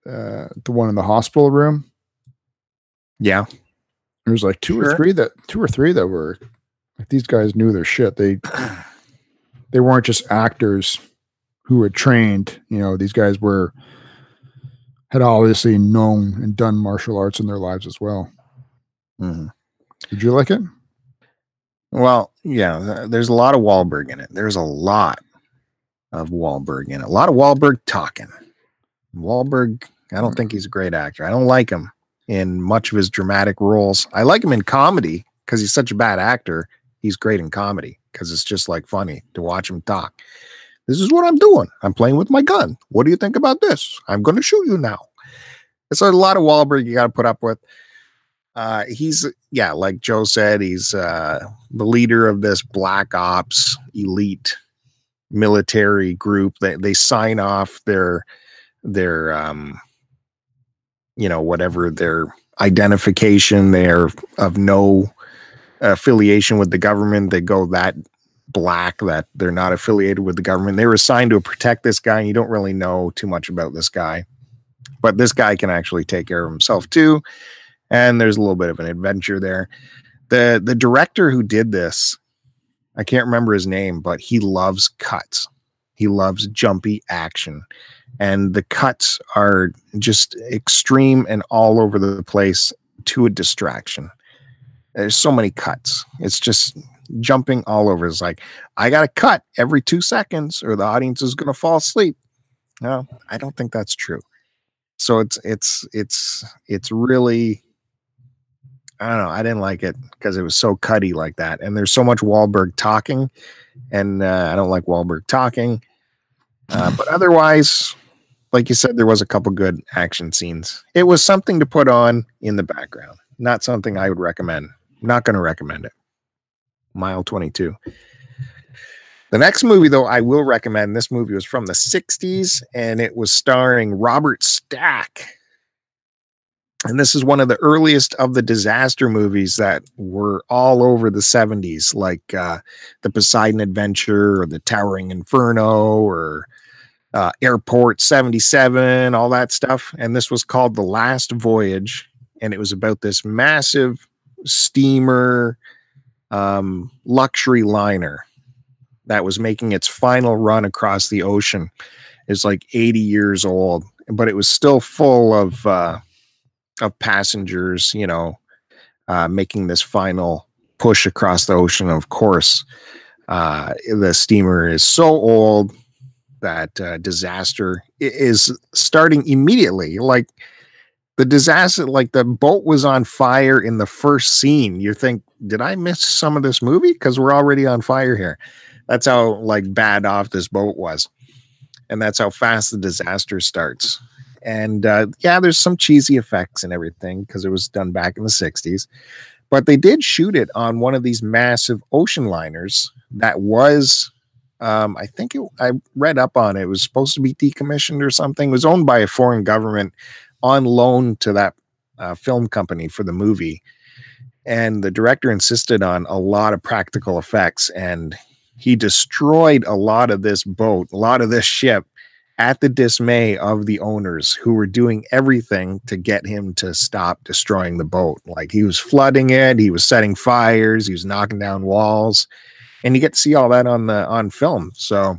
uh the one in the hospital room yeah. there's like two Sure. or three that two or three that were like these guys knew their shit they [CLEARS THROAT] they weren't just actors who were trained you know these guys were had obviously known and done martial arts in their lives as well Mhm. did you like it Well, yeah, there's a lot of Wahlberg in it. There's a lot of Wahlberg in it. A lot of Wahlberg talking. Wahlberg, I don't think he's a great actor. I don't like him in much of his dramatic roles. I like him in comedy because he's such a bad actor. He's great in comedy because it's just like funny to watch him talk. This is what I'm doing. I'm playing with my gun. What do you think about this? I'm going to shoot you now. It's a lot of Wahlberg you got to put up with. Uh, he's yeah, like Joe said, he's uh, the leader of this black ops elite military group. They they sign off their their um, you know whatever their identification. They're of no affiliation with the government. They go that black that they're not affiliated with the government. They were assigned to protect this guy. And you don't really know too much about this guy, but this guy can actually take care of himself too and there's a little bit of an adventure there. The the director who did this, I can't remember his name, but he loves cuts. He loves jumpy action. And the cuts are just extreme and all over the place to a distraction. There's so many cuts. It's just jumping all over. It's like, I got to cut every two seconds or the audience is going to fall asleep. No, I don't think that's true. So it's, it's, it's, it's really, I don't know. I didn't like it because it was so cutty like that. And there's so much Wahlberg talking, and uh, I don't like Wahlberg talking. Uh, but otherwise, like you said, there was a couple good action scenes. It was something to put on in the background, not something I would recommend. Not going to recommend it. Mile 22. The next movie, though, I will recommend. This movie was from the 60s and it was starring Robert Stack and this is one of the earliest of the disaster movies that were all over the 70s like uh, the poseidon adventure or the towering inferno or uh, airport 77 all that stuff and this was called the last voyage and it was about this massive steamer um, luxury liner that was making its final run across the ocean it's like 80 years old but it was still full of uh, of passengers, you know, uh, making this final push across the ocean. Of course, uh, the steamer is so old that uh, disaster is starting immediately. Like the disaster, like the boat was on fire in the first scene. You think, did I miss some of this movie? Because we're already on fire here. That's how like bad off this boat was, and that's how fast the disaster starts and uh, yeah, there's some cheesy effects and everything because it was done back in the 60s. But they did shoot it on one of these massive ocean liners that was, um, I think it, I read up on it. It was supposed to be decommissioned or something. It was owned by a foreign government on loan to that uh, film company for the movie. And the director insisted on a lot of practical effects and he destroyed a lot of this boat, a lot of this ship at the dismay of the owners who were doing everything to get him to stop destroying the boat. Like he was flooding it, he was setting fires, he was knocking down walls, and you get to see all that on the on film. So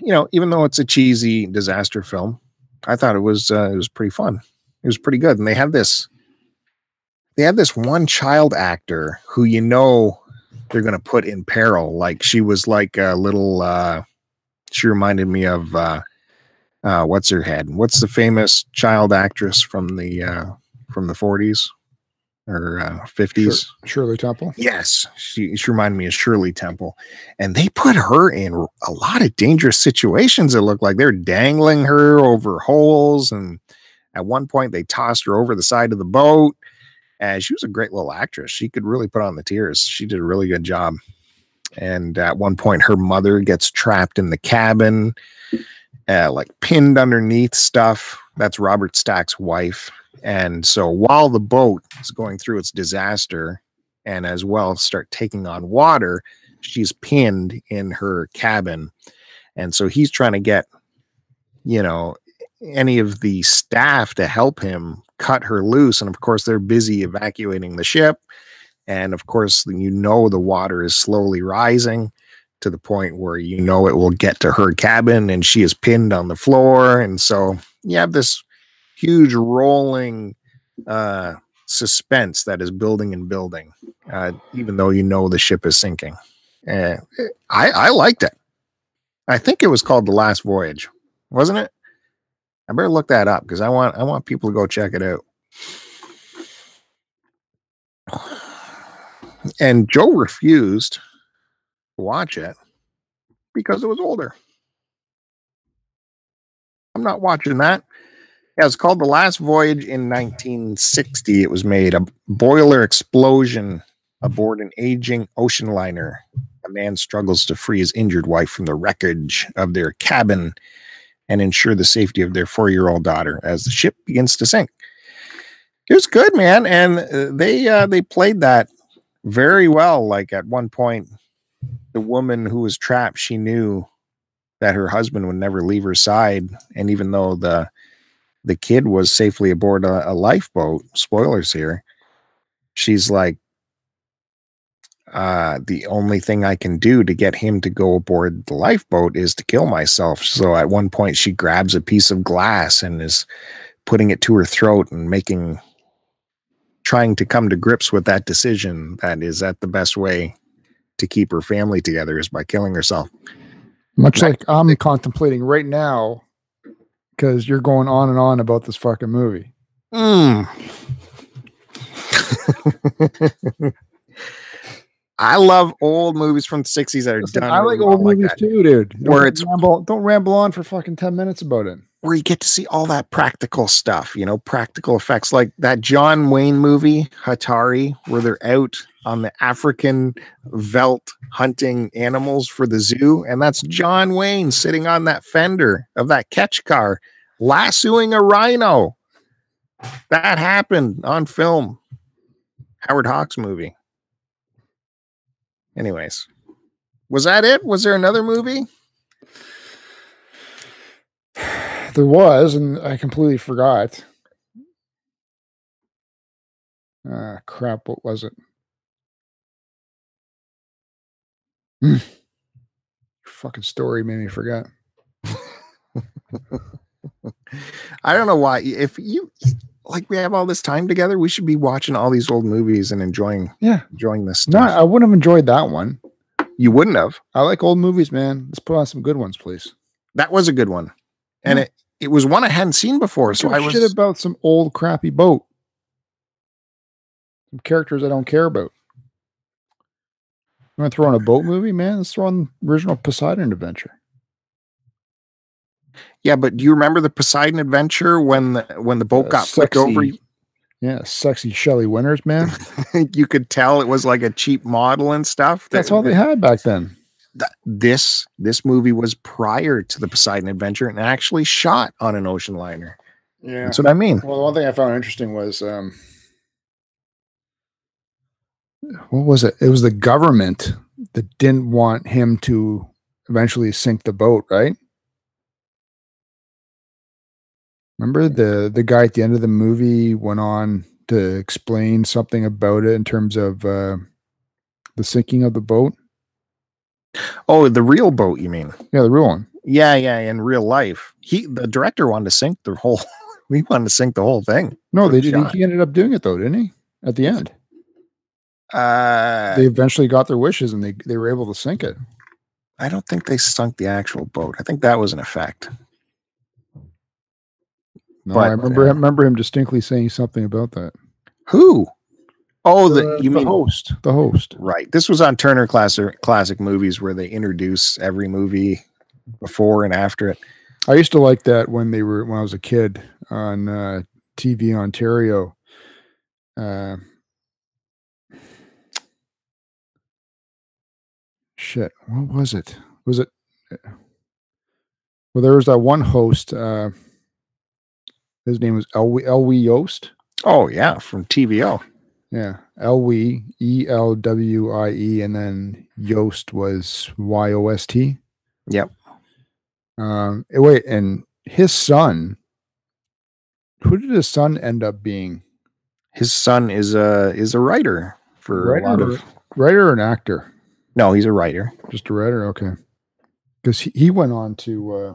you know, even though it's a cheesy disaster film, I thought it was uh, it was pretty fun. It was pretty good, and they had this they had this one child actor who you know they're going to put in peril. Like she was like a little. uh She reminded me of uh, uh what's her head? What's the famous child actress from the uh from the forties or uh, fifties? Shirley Temple. Yes, she she reminded me of Shirley Temple, and they put her in a lot of dangerous situations. It looked like they're dangling her over holes, and at one point they tossed her over the side of the boat. And she was a great little actress. She could really put on the tears. She did a really good job. And at one point, her mother gets trapped in the cabin, uh, like pinned underneath stuff. That's Robert Stack's wife. And so while the boat is going through its disaster and as well start taking on water, she's pinned in her cabin. And so he's trying to get, you know, any of the staff to help him cut her loose. And of course, they're busy evacuating the ship. And of course, you know, the water is slowly rising to the point where you know it will get to her cabin and she is pinned on the floor. And so you have this huge rolling uh, suspense that is building and building, uh, even though you know the ship is sinking. Uh, I, I liked it. I think it was called The Last Voyage, wasn't it? I better look that up because I want I want people to go check it out. And Joe refused to watch it because it was older. I'm not watching that. Yeah, it's called The Last Voyage in 1960. It was made a boiler explosion aboard an aging ocean liner. A man struggles to free his injured wife from the wreckage of their cabin and ensure the safety of their four year old daughter as the ship begins to sink. It was good, man, and uh, they uh, they played that very well. Like at one point, the woman who was trapped, she knew that her husband would never leave her side, and even though the the kid was safely aboard a, a lifeboat, spoilers here, she's like, uh, the only thing I can do to get him to go aboard the lifeboat is to kill myself. So at one point, she grabs a piece of glass and is putting it to her throat and making, trying to come to grips with that decision. That is that the best way to keep her family together is by killing herself. Much like I'm contemplating right now, because you're going on and on about this fucking movie. Mm. [LAUGHS] I love old movies from the 60s that are Listen, done. I like old movies that, too, dude. Don't Where it's- ramble, don't ramble on for fucking ten minutes about it. where you get to see all that practical stuff, you know, practical effects like that John Wayne movie, Hatari, where they're out on the African veldt hunting animals for the zoo. And that's John Wayne sitting on that fender of that catch car, lassoing a rhino. That happened on film. Howard Hawks movie. Anyways, was that it? Was there another movie? [SIGHS] There was, and I completely forgot. Ah, crap. What was it? Hmm. Fucking story made me forget. [LAUGHS] I don't know why. If you like, we have all this time together, we should be watching all these old movies and enjoying Yeah. enjoying this No. I wouldn't have enjoyed that one. you wouldn't have. I like old movies, man. Let's put on some good ones, please. That was a good one, and Yeah. it it was one I hadn't seen before. So I was shit about some old crappy boat. Some characters I don't care about. You want to throw on a boat movie, man? Let's throw on the original Poseidon Adventure. Yeah. But do you remember the Poseidon Adventure when the when the boat Uh, got flipped over? Yeah, sexy Shelley Winters, man. [LAUGHS] you could tell it was like a cheap model and stuff. That's That- all they had back then. that- this this movie was prior to the Poseidon Adventure and actually shot on an ocean liner. Yeah. That's what I mean. Well, the one thing I found interesting was um, what was it? It was the government that didn't want him to eventually sink the boat, right? Remember the the guy at the end of the movie went on to explain something about it in terms of uh, the sinking of the boat. Oh, the real boat, you mean? Yeah, the real one. Yeah, yeah. In real life, he the director wanted to sink the whole. [LAUGHS] We wanted to sink the whole thing. No, they the did. shot. He ended up doing it though, didn't he? At the end, Uh, they eventually got their wishes and they they were able to sink it. I don't think they sunk the actual boat. I think that was an effect. No, But, I remember uh, I remember him distinctly saying something about that. Who? Oh, the, you mean host? The host. right? This was on Turner Classic Classic Movies where they introduce every movie before and after it. I used to like that when they were when I was a kid on uh, TV Ontario. Uh, shit, what was it? Was it? Well, there was that one host. Uh, his name was Elwie Yost. Oh yeah, from TVO. Yeah, Elwie E L W I E, and then Yost was Y O S T. Yep. Um, eh, wait, and his son. Who did his son end up being? His son is a is a writer for a lot Writer, of. writer or an actor? No, he's a writer. Just a writer. Okay, because he, he went on to uh,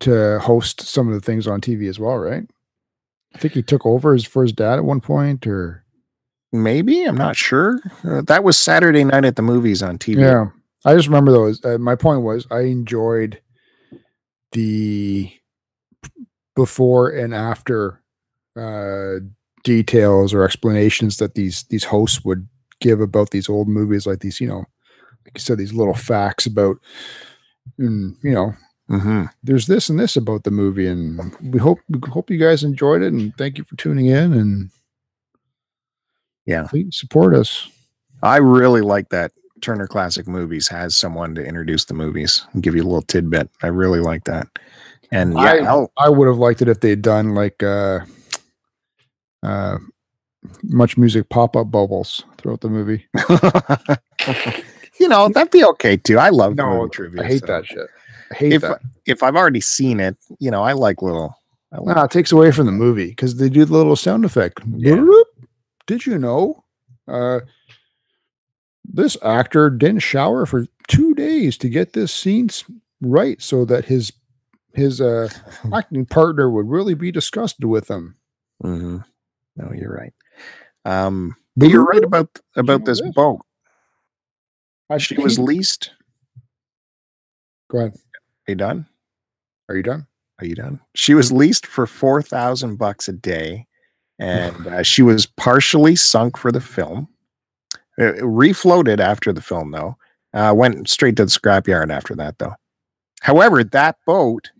to host some of the things on TV as well, right? I think he took over as for his dad at one point, or Maybe I'm not sure. Uh, that was Saturday night at the movies on TV. yeah. I just remember those. Uh, my point was, I enjoyed the before and after uh, details or explanations that these these hosts would give about these old movies, like these, you know, like you said, these little facts about, mm, you know, hmm there's this and this about the movie, and we hope we hope you guys enjoyed it, and thank you for tuning in, and Yeah. please support us. I really like that Turner Classic Movies has someone to introduce the movies and give you a little tidbit. I really like that. And yeah, I- I'll- I would have liked it if they'd done like uh uh MuchMusic pop up bubbles throughout the movie. [LAUGHS] you know, that'd be okay too. I love No, trivia. I hate so that shit. I hate If that. if I've already seen it, you know, I like little. I like, No, it takes away from the movie because they do the little sound effect. Yeah. Did you know? Uh this actor didn't shower for two days to get this scene right so that his his uh [LAUGHS] acting partner would really be disgusted with him. Mhm. No, you're right. Um, but you're right about about this boat. I, She was leased. Go ahead. Are you done? Are you done? Are you done? She was leased for four thousand bucks a day, and uh, she was partially sunk for the film. Uh, refloated after the film, though. Uh, went straight to the scrapyard after that, though. However, that boat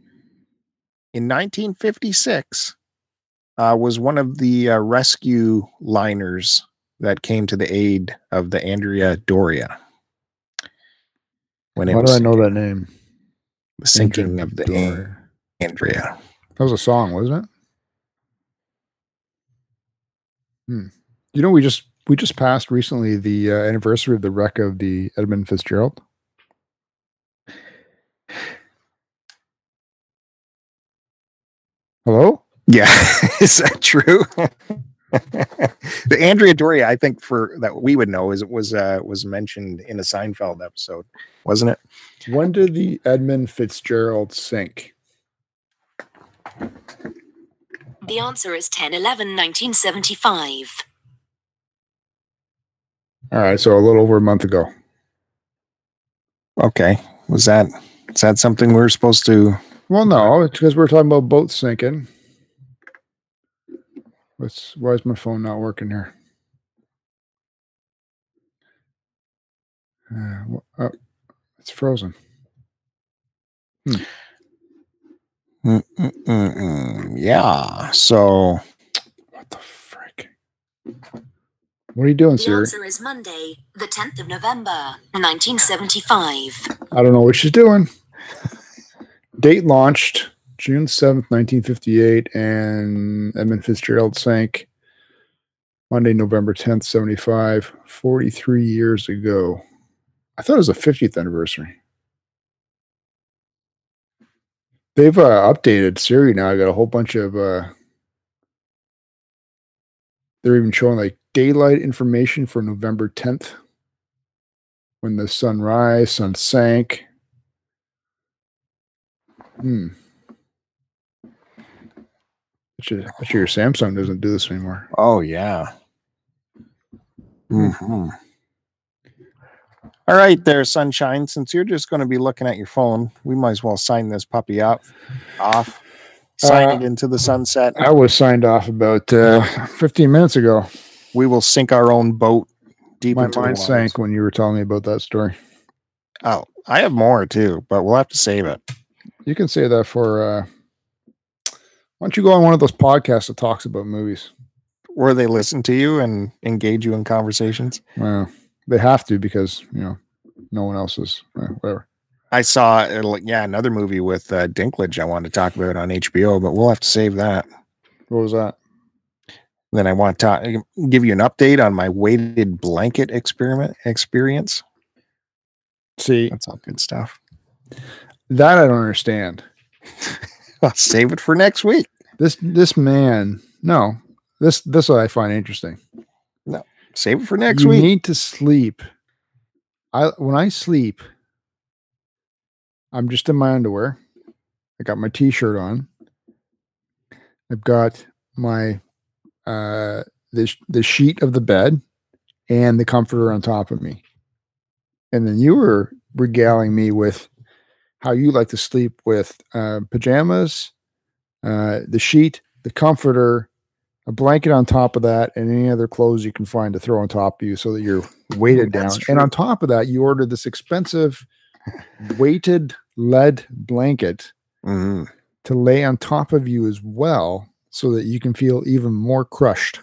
in 1956 uh, was one of the uh, rescue liners that came to the aid of the Andrea Doria. When it Why do I know that name? The sinking of the Doria. Andrea. That was a song, wasn't it? Hmm. You know, we just we just passed recently the uh, anniversary of the wreck of the Edmund Fitzgerald. Hello. Yeah, [LAUGHS] is that true? [LAUGHS] the Andrea Doria, I think for that we would know is it was uh was mentioned in a Seinfeld episode, wasn't it? When did the Edmund Fitzgerald sink? The answer is 10 11 1975. All right, so a little over a month ago. Okay, was that is that something we are supposed to? Well, no, it's because we're talking about boats sinking. What's why is my phone not working here? Uh, wh- oh, it's frozen. Mm, mm, mm, mm. Yeah, so What the frick? What are you doing, sir? The answer is Monday, the 10th of November, 1975. I don't know what she's doing. Date launched June 7th, 1958, and Edmund Fitzgerald sank Monday, November 10th, 75, 43 years ago. I thought it was the 50th anniversary. They've uh, updated Siri now. I got a whole bunch of. Uh, they're even showing like daylight information for November 10th when the sun rise, sun sank, Hmm. Bet you your Samsung doesn't do this anymore. Oh yeah. Mhm. All right, there, sunshine. Since you're just going to be looking at your phone, we might as well sign this puppy up, off, sign Uh, it into the sunset. I was signed off about uh, 15 minutes ago. We will sink our own boat deep My mind sank when you were telling me about that story. Oh, I have more too, but we'll have to save it. You can save that for. Uh, why don't you go on one of those podcasts that talks about movies? Where they listen to you and engage you in conversations. Well, they have to because you know no one else is uh, whatever. I saw, uh, like, yeah, another movie with uh, Dinklage I wanted to talk about on HBO, but we'll have to save that. What was that? Then I want to give you an update on my weighted blanket experiment experience. See That's all good stuff. that I don't understand. [LAUGHS] I'll save it for next week. This this man, no, this this I find interesting. No, save it for next you week. You need to sleep. I when I sleep, I'm just in my underwear. I got my t-shirt on. I've got my uh the the sheet of the bed and the comforter on top of me. And then you were regaling me with how you like to sleep with uh, pajamas, uh, the sheet, the comforter, a blanket on top of that, and any other clothes you can find to throw on top of you so that you're weighted down. That's And on top of that, you ordered this expensive weighted lead blanket Mhm. to lay on top of you as well so that you can feel even more crushed.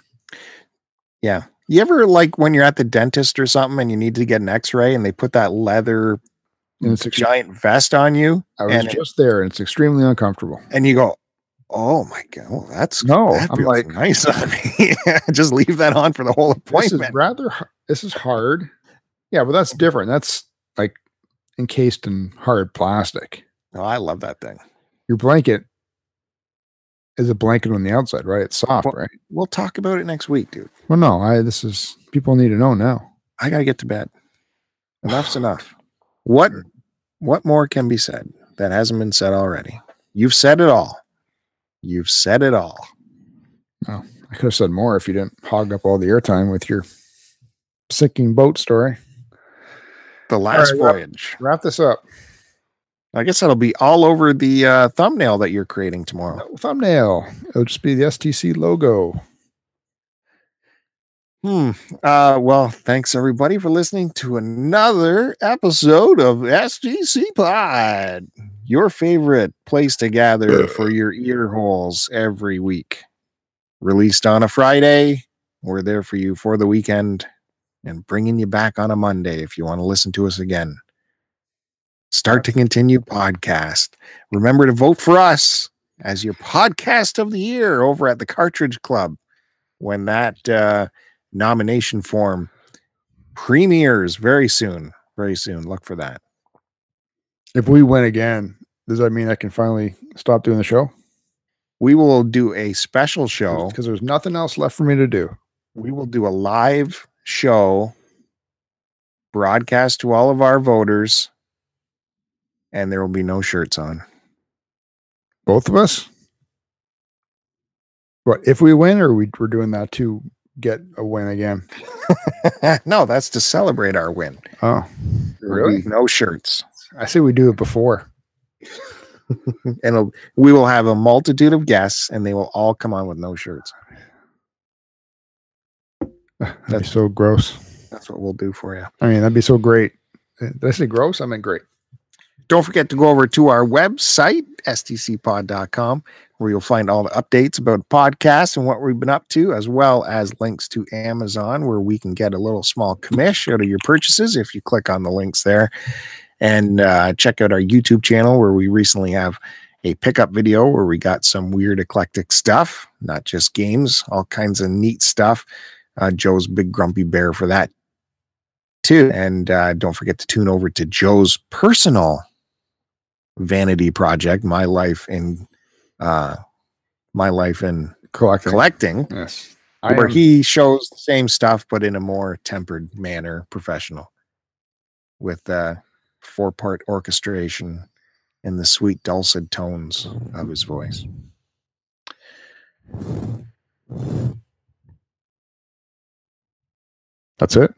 Yeah. You ever like when you're at the dentist or something and you need to get an x-ray and they put that leather And it's ex- giant vest on you I was and it- just there and it's extremely uncomfortable. and you go, Oh my god, well, that's No, that I'm like- nice on me. [LAUGHS] Just leave that on for the whole This is appointment. rather this is hard. Yeah, but that's different. That's like encased in hard plastic. Oh, I love that thing. Your blanket is a blanket on the outside, right? It's soft, Well- right? We'll talk about it next week, dude. Well, no, I this is people need to know now. I gotta get to bed. Enough's [SIGHS] enough. What what more can be said that hasn't been said already? You've said it all. You've said it all. Oh, I could have said more if you didn't hog up all the airtime with your sinking boat story. The last right, voyage. Wrap this up. I guess that'll be all over the uh, thumbnail that you're creating tomorrow. No thumbnail. It'll just be the STC logo. Hmm. Uh, well, thanks everybody for listening to another episode of STC Pod, your favorite place to gather for your ear holes every week. Released on a Friday, we're there for you for the weekend and bringing you back on a Monday if you want to listen to us again. Start to continue podcast. Remember to vote for us as your podcast of the year over at the Cartridge Club when that uh, nomination form premieres very soon. Very soon. Look for that. If we win again, does that mean I can finally stop doing the show? We will do a special show. Because there's nothing else left for me to do. We will do a live show broadcast to all of our voters, and there will be no shirts on. Both of us? What if we win, or we, we're doing that to get a win again? [LAUGHS] no, that's to celebrate our win. Oh, Really? No shirts. I say we do it before. [LAUGHS] And we will have a multitude of guests, and they will all come on with no shirts. That'd be so gross. That's what we'll do for you. I mean, that'd be so great. Did I say gross? I meant great. Don't forget to go over to our website, stcpod.com, where you'll find all the updates about podcasts and what we've been up to, as well as links to Amazon, where we can get a little small commish out of your purchases if you click on the links there. And uh, check out our YouTube channel, where we recently have a pickup video where we got some weird eclectic stuff, not just games, all kinds of neat stuff. Uh, Joe's big grumpy bear for that too. And uh, don't forget to tune over to Joe's personal vanity project, my life in uh, my life in Collecting. collecting, Yes. I where am- he shows the same stuff but in a more tempered manner, professional, with uh, four part orchestration and the sweet dulcet tones of his voice. That's it.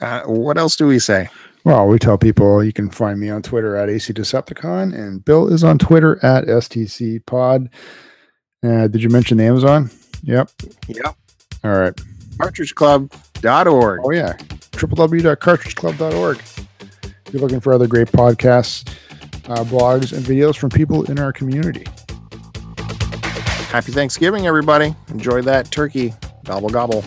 Uh, what else do we say? Well, we tell people you can find me on Twitter at AC Decepticon, and Bill is on Twitter at STC Pod. Uh, did you mention the Amazon? Yep. Yep. All right. Cartridgeclub.org. Oh yeah, www.cartridgeclub.org. If you're looking for other great podcasts, uh, blogs, and videos from people in our community. Happy Thanksgiving, everybody. Enjoy that turkey. Gobble, gobble.